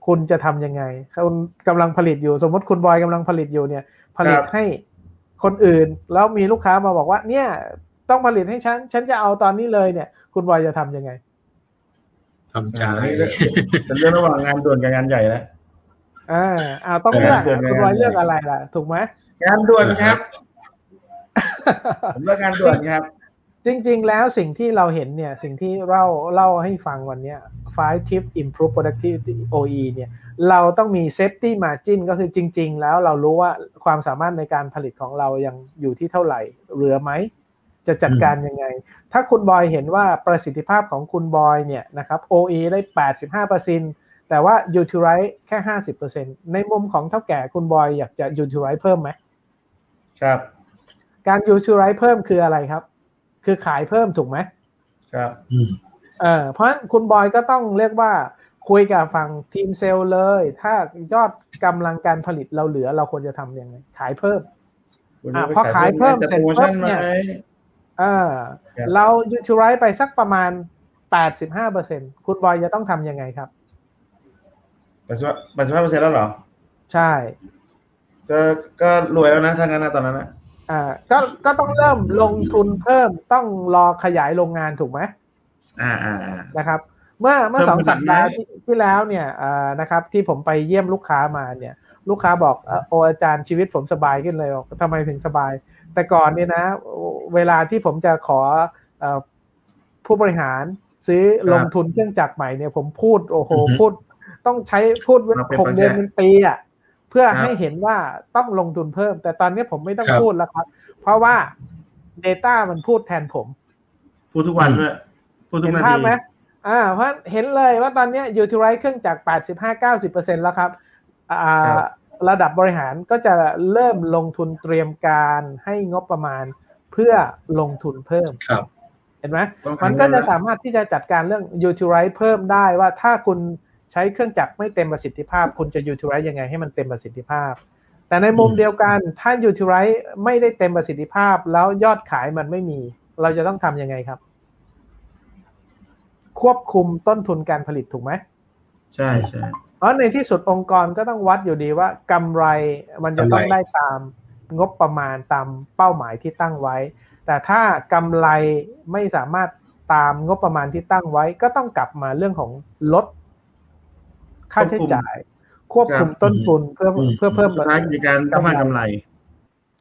Speaker 1: คุณจะทำยังไงคุณกำลังผลิตอยู่ สมมติคุณบอยกำลังผลิตอยู่เนี่ย ผลิต
Speaker 2: ครับ
Speaker 1: ให้คนอื่น แล้วมีลูกค้ามาบอกว่า เนี่ยต้องผลิตให้ฉัน ฉันจะเอาตอนนี้เลยเนี่ย คุณบอยจะทำยังไง
Speaker 3: ทำใจ
Speaker 2: อ่านี่เป็นเรื่องระหว่างงานด่วนกับงานใหญ่แล้ว
Speaker 1: อ่าอ่าต้องเลือก
Speaker 2: เออ
Speaker 1: คุณบอยเลือกอะไรล่ะ ถูกไหม
Speaker 2: งานด่วนครับผมเลือกงานด่วนครับ
Speaker 1: จริง ๆ แล้วสิ่งที่เราเห็นเนี่ย สิ่งที่เราเล่าให้ฟังวันเนี้ย five tip improve productivity OE เนี่ย เราต้องมี safety margin ก็คือจริง ๆ แล้วเรารู้ว่าความสามารถในการผลิตของเรายังอยู่ที่เท่าไหร่เหลือไหม จะจัดการยังไง ถ้าคุณบอยเห็นว่าประสิทธิภาพของคุณบอยเนี่ยนะครับ OE ได้ 85%แต่ว่า utilize แค่ 50%ในมุมของเท่าแก่คุณบอยอยากจะ utilize เพิ่มไหม
Speaker 2: ครับ
Speaker 1: การ utilize เพิ่มคืออะไรครับ คือขายเพิ่มถูกไหม
Speaker 2: ครับ
Speaker 3: อืม
Speaker 1: เออเพราะฉะนั้นคุณบอยก็ต้องเรียกว่าคุยกับฝั่งทีมเซลล์เลย ถ้ายอดกำลังการผลิตเราเหลือเราควรจะทำยังไง ขายเพิ่ม
Speaker 2: คุณ
Speaker 1: อะ
Speaker 2: จะไป
Speaker 1: พอขายเพิ่ม
Speaker 2: จะ
Speaker 1: เสร็จ
Speaker 2: โปรโมชั่น
Speaker 1: ปุ๊บเนี่ย
Speaker 2: ไหม
Speaker 1: เออ
Speaker 2: ครับ
Speaker 1: เรา utilize ไปสักประมาณ 85%คุณบอยจะต้องทำยังไงครับ
Speaker 2: แปดสิบแปดสิบห้าเปอร์เซ็นต์แล้วเหรอ
Speaker 1: ใช่
Speaker 2: ก็ก็รวยแล้วนะถ้างั้นนะตอนนั้นนะ
Speaker 1: อ่าก็ก็ต้องเริ่มลงทุนเพิ่มต้องรอขยายโรงงานถูกไหม
Speaker 2: อ่าอ่าอ่า
Speaker 1: นะครับ เมื่อเมื่อ
Speaker 2: เพิ่ม
Speaker 1: สองสัปดาห์
Speaker 2: ขนาดไหน
Speaker 1: ที่ที่แล้วเนี่ยอ่านะครับ ที่ผมไปเยี่ยมลูกค้ามาเนี่ย ลูกค้าบอกเอ่อโออาจารย์ชีวิตผมสบายขึ้นเลยบอกทำไมถึงสบาย แต่ก่อนเนี่ยนะ เวลาที่ผมจะขอเอ่อผู้บริหารซื้อลงทุนเครื่องจักรใหม่เนี่ยผมพูดโอ้โห
Speaker 3: อือฮึ
Speaker 1: พูด ต้องใช้พูด
Speaker 2: มาเป็น
Speaker 1: หกเดือน
Speaker 2: ประแจ
Speaker 1: เป็นปีอะเพื่อ
Speaker 2: ครับ
Speaker 1: ให้เห็นว่าต้องลงทุนเพิ่ม แต่ตอนนี้ผมไม่ต้อง
Speaker 3: ครับ
Speaker 1: พูดแล้วครับ เพราะว่า Data มันพูดแทนผม
Speaker 2: พูดทุกวันด้วยพูดทุก
Speaker 1: เห็น
Speaker 2: นา
Speaker 1: ภาพ
Speaker 2: ที
Speaker 1: ไหมอ่าเพราะเห็นเลยว่าตอนเนี้ยูทิลไรเครื่องจาก85-90%แล้วครับอ่า ระดับบริหารก็จะเริ่มลงทุนเตรียมการให้งบประมาณเพื่อลงทุนเพิ่ม
Speaker 3: ครับ
Speaker 1: เห็นไหม
Speaker 2: ต้อง
Speaker 1: มัน
Speaker 2: หา
Speaker 1: ก็
Speaker 2: เงิน
Speaker 1: จะ
Speaker 2: แล้ว
Speaker 1: สามารถที่จะจัดการเรื่อง utilize เพิ่มได้ว่าถ้าคุณใช้เครื่องจักรไม่เต็มประสิทธิภาพ คุณจะ utilize ยังไงให้มันเต็มประสิทธิภาพ แต่ในมุม
Speaker 3: อืม
Speaker 1: เดียวกันถ้า utilize ไม่ได้เต็มประสิทธิภาพ แล้วยอดขายมันไม่มี เราจะต้องทำยังไงครับ ควบคุมต้นทุนการผลิตถูกไหม
Speaker 2: ใช่ใช่
Speaker 1: เพ ราะในที่สุดองค์กรก็ต้องวัดอยู่ดีว่ากำไรมันจะต้อง
Speaker 3: กำไร
Speaker 1: ได้ตามงบประมาณตามเป้าหมายที่ตั้งไว้ แต่ถ้ากำไรไม่สามารถตามงบประมาณที่ตั้งไว้ ก็ต้องกลับมาเรื่องของลดค่าใช้จ่าย ควบคุมต้นทุนเพื่อ
Speaker 3: อืม
Speaker 1: เพื่อเพิ่ม
Speaker 2: สุดท้ายกิจการต้องมากำไร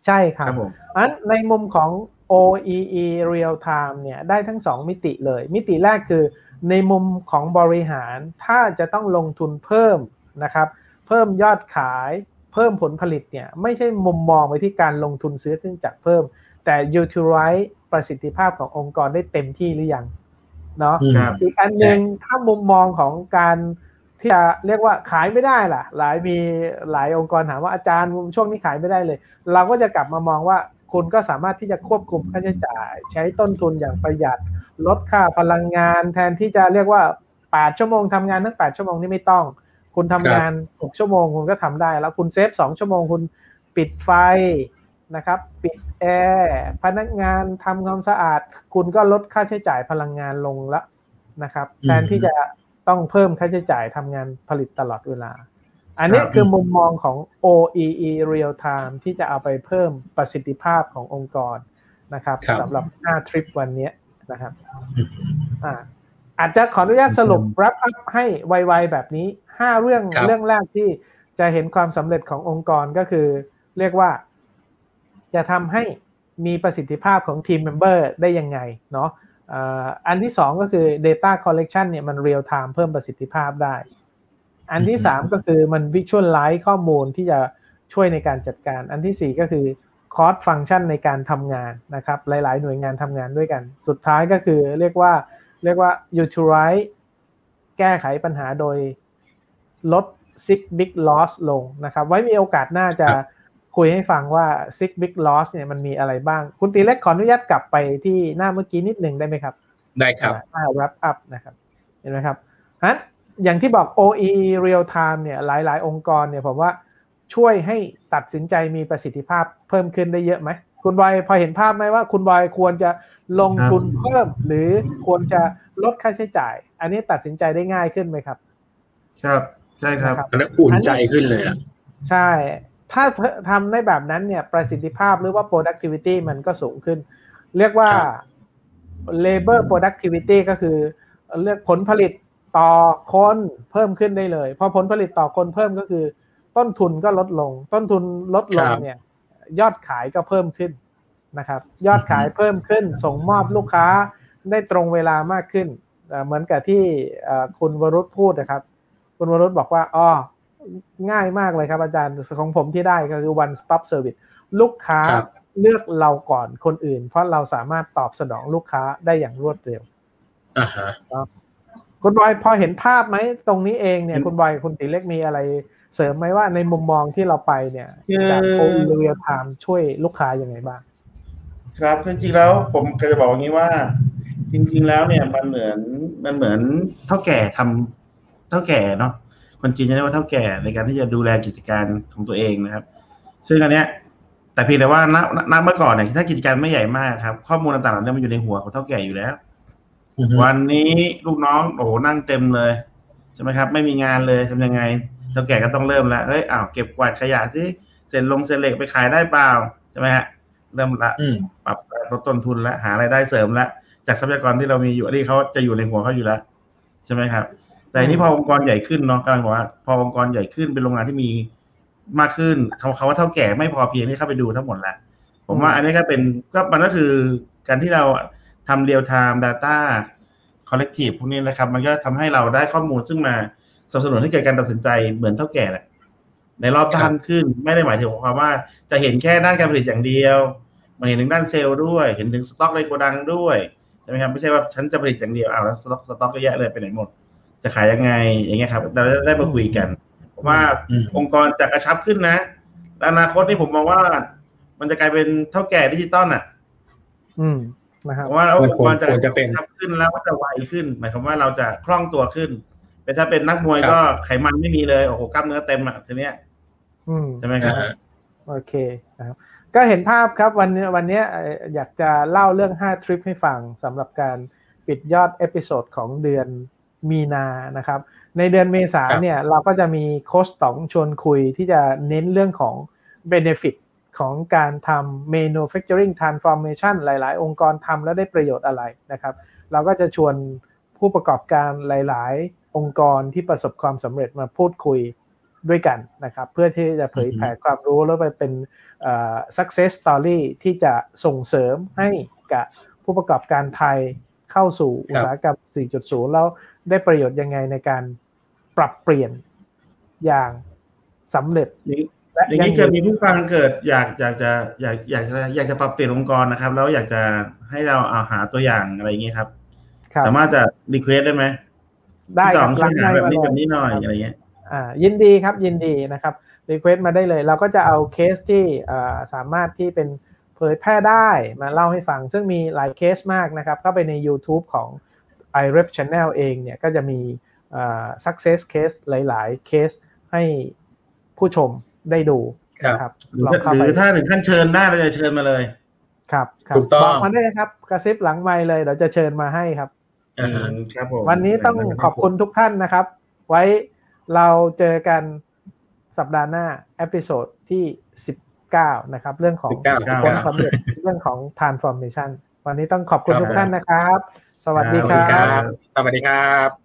Speaker 1: ใช่ค
Speaker 2: ค
Speaker 1: รั
Speaker 2: รั
Speaker 1: บบ
Speaker 2: ผม
Speaker 1: อันในมุมของ OEE real time เนี่ยได้ทั้งสองมิติเลย มิติแรกคือ ในมุมของบริหารถ้าจะต้องลงทุนเพิ่มนะครับ เพิ่มยอดขาย เพิ่มผลผลิตเนี่ยไม่ใช่มุมมองไปที่การลงทุนซื้อเครื่องจักรเพิ่ม แต่ utilize ประสิทธิภาพขององค์กรได้เต็มที่หรือยังเนาะ
Speaker 3: อืม
Speaker 2: ครับ
Speaker 1: อีกอันหนึ่งถ้ามุมมองของการที่จะเรียกว่าขายไม่ได้ล่ะ หลายมีหลายองค์กรถามว่าอาจารย์ช่วงนี้ขายไม่ได้เลย เราก็จะกลับมามองว่าคุณก็สามารถที่จะควบคุมค่าใช้จ่าย ใช้ต้นทุนอย่างประหยัด ลดค่าพลังงานแทนที่จะเรียกว่า 8 ชั่วโมงทำงานทั้ง 8 ชั่วโมงนี่ไม่ต้อง คุณทำงาน 6 ชั่วโมงคุณก็ทำได้ แล้วคุณ save 2 ชั่วโมงคุณปิดไฟนะครับ ปิดแอร์พนักงานทำความสะอาด คุณก็ลดค่าใช้จ่ายพลังงานลงละนะครับ แทนที่จะต้องเพิ่มค่าใช้จ่ายทำงานผลิตตลอดเวลา อันนี้คือมุมมองของ OEE Real Time ที่จะเอาไปเพิ่มประสิทธิภาพขององค์กรนะครับสำหรับ5ทริปวันนี้ นะครับอ่าอาจจะขออนุญาตสรุป wrap up ให้ไวๆแบบนี้5เรื่องเรื่องแรกที่จะเห็นความสำเร็จขององค์กรก็คือ เรียกว่า จะทำให้มีประสิทธิภาพของทีมเมมเบอร์ได้ยังไงเนาะอันที่สองก็คือ Data Collection เนี่ยมัน Real Time เพิ่มประสิทธิภาพได้ อันที่สามก็คือมัน Visualize ข้อมูลที่จะช่วยในการจัดการ อันที่สี่ก็คือ Cost Function ในการทำงานนะครับ หลาย ๆ หน่วยงานทำงานด้วยกัน สุดท้ายก็คือเรียกว่าเรียกว่า Utilize แก้ไขปัญหาโดยลด Six Big Loss ลงนะครับ ไว้มีโอกาสหน้าจะคุยให้ฟังว่า Six Big Loss เนี่ยมันมีอะไรบ้าง คุณตีเล็กขออนุญาตกลับไปที่หน้าเมื่อกี้นิดหนึ่งได้ไหมครับ
Speaker 3: ได้ครับ
Speaker 1: หน้า wrap up นะครับ เห็นไหมครับฮะอย่างที่บอก OEE real time เนี่ยหลาย ๆ องค์กรเนี่ยผมว่า ช่วยให้ตัดสินใจมีประสิทธิภาพเพิ่มขึ้นได้เยอะไหมคุณบอยพอเห็นภาพไหมว่า คุณบอยควรจะลงทุนเพิ่ม หรือควรจะลดค่าใช้จ่าย อันนี้ตัดสินใจได้ง่ายขึ้นไหมครับ
Speaker 2: ครับใช่ครับ
Speaker 3: แล้วอุ่นใจขึ้นเลยอะ
Speaker 1: ใช่ ถ้าทำได้แบบนั้นเนี่ยประสิทธิภาพหรือว่า productivity มันก็สูงขึ้น เรียกว่า labor productivity ก็คือเรียกผลผลิตต่อคนเพิ่มขึ้นได้เลย พอผลผลิตต่อคนเพิ่มก็คือ ต้นทุนก็ลดลง ต้นทุนลดลงเนี่ย ยอดขายก็เพิ่มขึ้นนะครับ ยอดขายเพิ่มขึ้น ส่งมอบลูกค้าได้ตรงเวลามากขึ้น เหมือนกับที่คุณวรุษพูดนะครับ คุณวรุษบอกว่าอ๋อง่ายมากเลยครับอาจารย์ของผมที่ได้ก็คือ one stop service ลูกค้าเลือกเราก่อนคนอื่น เพราะเราสามารถตอบสนองลูกค้าได้อย่างรวดเร็ว
Speaker 3: อ่าฮะ
Speaker 1: คุณบอยพอเห็นภาพไหมตรงนี้เองเนี่ย คุณบอยคุณตีเล็กมีอะไร เสริมไหมว่าในมุมมองที่เราไปเนี่ยจากโอเรียลไทม์ช่วยลูกค้ายังไงบ้าง
Speaker 2: ครับจริงๆแล้วผมเคยจะบอกอย่างนี้ว่า จริง ๆ แล้วเนี่ยมันเหมือนมันเหมือนเท่าแก่ทำเท่าแก่เนาะคนจีนจะเรียกว่าเท่าแก่ในการที่จะดูแลกิจการของตัวเองนะครับ ซึ่งอันเนี้ย แต่เพียงแต่ว่านักเมื่อก่อนเนี่ยถ้ากิจการไม่ใหญ่มากครับ ข้อมูลต่างๆเนี่ยมันอยู่ในหัวของเท่าแก่อยู่แล้ว วันนี้ลูกน้องโอ้โหนั่งเต็มเลยใช่ไหมครับ ไม่มีงานเลยทำยังไง เท่าแก่ก็ต้องเริ่มแล้วเฮ้ยอ้าวเก็บกวาดขยะสิเสร็จลงเสร็จเหล็กไปขายได้เปล่าใช่ไหมฮะเริ่มละปรับลดต้นทุนแล้วหารายได้เสริมแล้วจากทรัพยากรที่เรามีอยู่อันนี้เขาจะอยู่ในหัวเขาอยู่แล้วใช่ไหมครับ แต่นี้พอองค์กรใหญ่ขึ้นเนาะกำลังบอกว่าพอองค์กรใหญ่ขึ้นเป็นโรงงานที่มีมากขึ้นเขาเขาว่าเถ้าแก่ไม่พอเพียงที่เข้าไปดูทั้งหมดแล้วผมว่าอันนี้ก็เป็นก็มันก็คือการที่เราทำ real-time data collective พวกนี้นะครับ มันก็ทำให้เราได้ข้อมูลซึ่งมา สนับสนุนให้เกิดการตัดสินใจเหมือนเถ้าแก่แหละในรอบด้านขึ้น ไม่ได้หมายถึงความว่า จะเห็นแค่ด้านการผลิตอย่างเดียว มันเห็นถึงด้านเซลล์ด้วย เห็นถึงสต็อกในโกดังด้วยใช่ไหมครับไม่ใช่ว่าฉันจะผลิตอย่างเดียวอ้าวแล้วสต็อกสต็อกก็แยะเลยไปไหนหมด จะขายยังไงอย่างเงี้ยครับ เราได้มาคุยกันว่าองค์กรจะกระชับขึ้นนะอนาคตนี่ผมมองว่า มันจะกลายเป็นเท่าแก่ดิจิตอลอะ
Speaker 1: อืมนะครับ
Speaker 2: ว่าองค์กรจะกระชับขึ้นแล้วก็จะไวขึ้น หมายความว่าเราจะคล่องตัวขึ้น แต่ถ้าเป็นนักมวยก็ไขมันไม่มีเลยโอ้โหกล้ามเนื้อเต็มอะทีเนี้ยใช่ไหมครับ
Speaker 1: โอเคนะครับก็เห็นภาพครับวันนี้วันนี้อยากจะเล่าเรื่อง 5 ทริปให้ฟังสำหรับการปิดยอด episode ของเดือนมีนานะครับ ในเดือนเมษาเนี่ยเราก็จะมีโค้ชต๋องชวนคุยที่จะเน้นเรื่องของ Benefit ของการทำ manufacturing transformation หลาย ๆ องค์กรทำแล้วได้ประโยชน์อะไรนะครับ เราก็จะชวนผู้ประกอบการหลาย ๆ องค์กรที่ประสบความสำเร็จมาพูดคุยด้วยกันนะครับ เพื่อที่จะเผยแผ่ความรู้แล้วไปเป็น success story ที่จะส่งเสริมให้กับผู้ประกอบการไทยเข้าสู่อุตสาหกรรม 4.0 แล้วได้ประโยชน์ยังไงในการปรับเปลี่ยนอย่างสำเร็จ
Speaker 2: อย่างนี้จะมีผู้ฟังเกิดอยากอยากจะอยากอยากจะอยากจะปรับเปลี่ยนองค์กรนะครับ แล้วอยากจะให้เราเอาหาตัวอย่างอะไรอย่างนี้ครับ สามารถจะrequest ได้ไหม
Speaker 1: ได้
Speaker 2: ครับช่วยหาแบบนี้แบบนี้หน่อยอะไรเงี้ย
Speaker 1: อ่ายินดีครับยินดีนะครับ request มาได้เลย เราก็จะเอาเคสที่อ่าสามารถที่เป็นเผยแพร่ได้มาเล่าให้ฟัง ซึ่งมีหลายเคสมากนะครับเข้าไปใน YouTube ของ iRep Channel เองเนี่ยก็จะมี success case หลาย ๆ เคสให้ผู้ชมได้ดูนะครับ
Speaker 2: หรือหรือถ้าถึงขั้นเชิญได้เราจะเชิญมาเลย
Speaker 1: ครับครับ
Speaker 3: ถูกต้อง
Speaker 1: บอกมาได้ครับกระซิบหลังไมค์เลยเดี๋ยวจะเชิญมาให้ครับ
Speaker 3: อ่าฮะ
Speaker 2: ครับผม
Speaker 1: วันนี้ต้องขอบคุณทุกท่านนะครับ ไว้เราเจอกันสัปดาห์หน้า episode ที่19นะครับ เรื่องของ
Speaker 3: 19
Speaker 1: ผลสำเร็จเรื่องของ transformation วันนี้ต้องขอบคุณ
Speaker 3: ครับ
Speaker 1: ทุกท่านนะครับ สวัสดีครับ ส
Speaker 3: วัสดีครับบสวัสดีครับ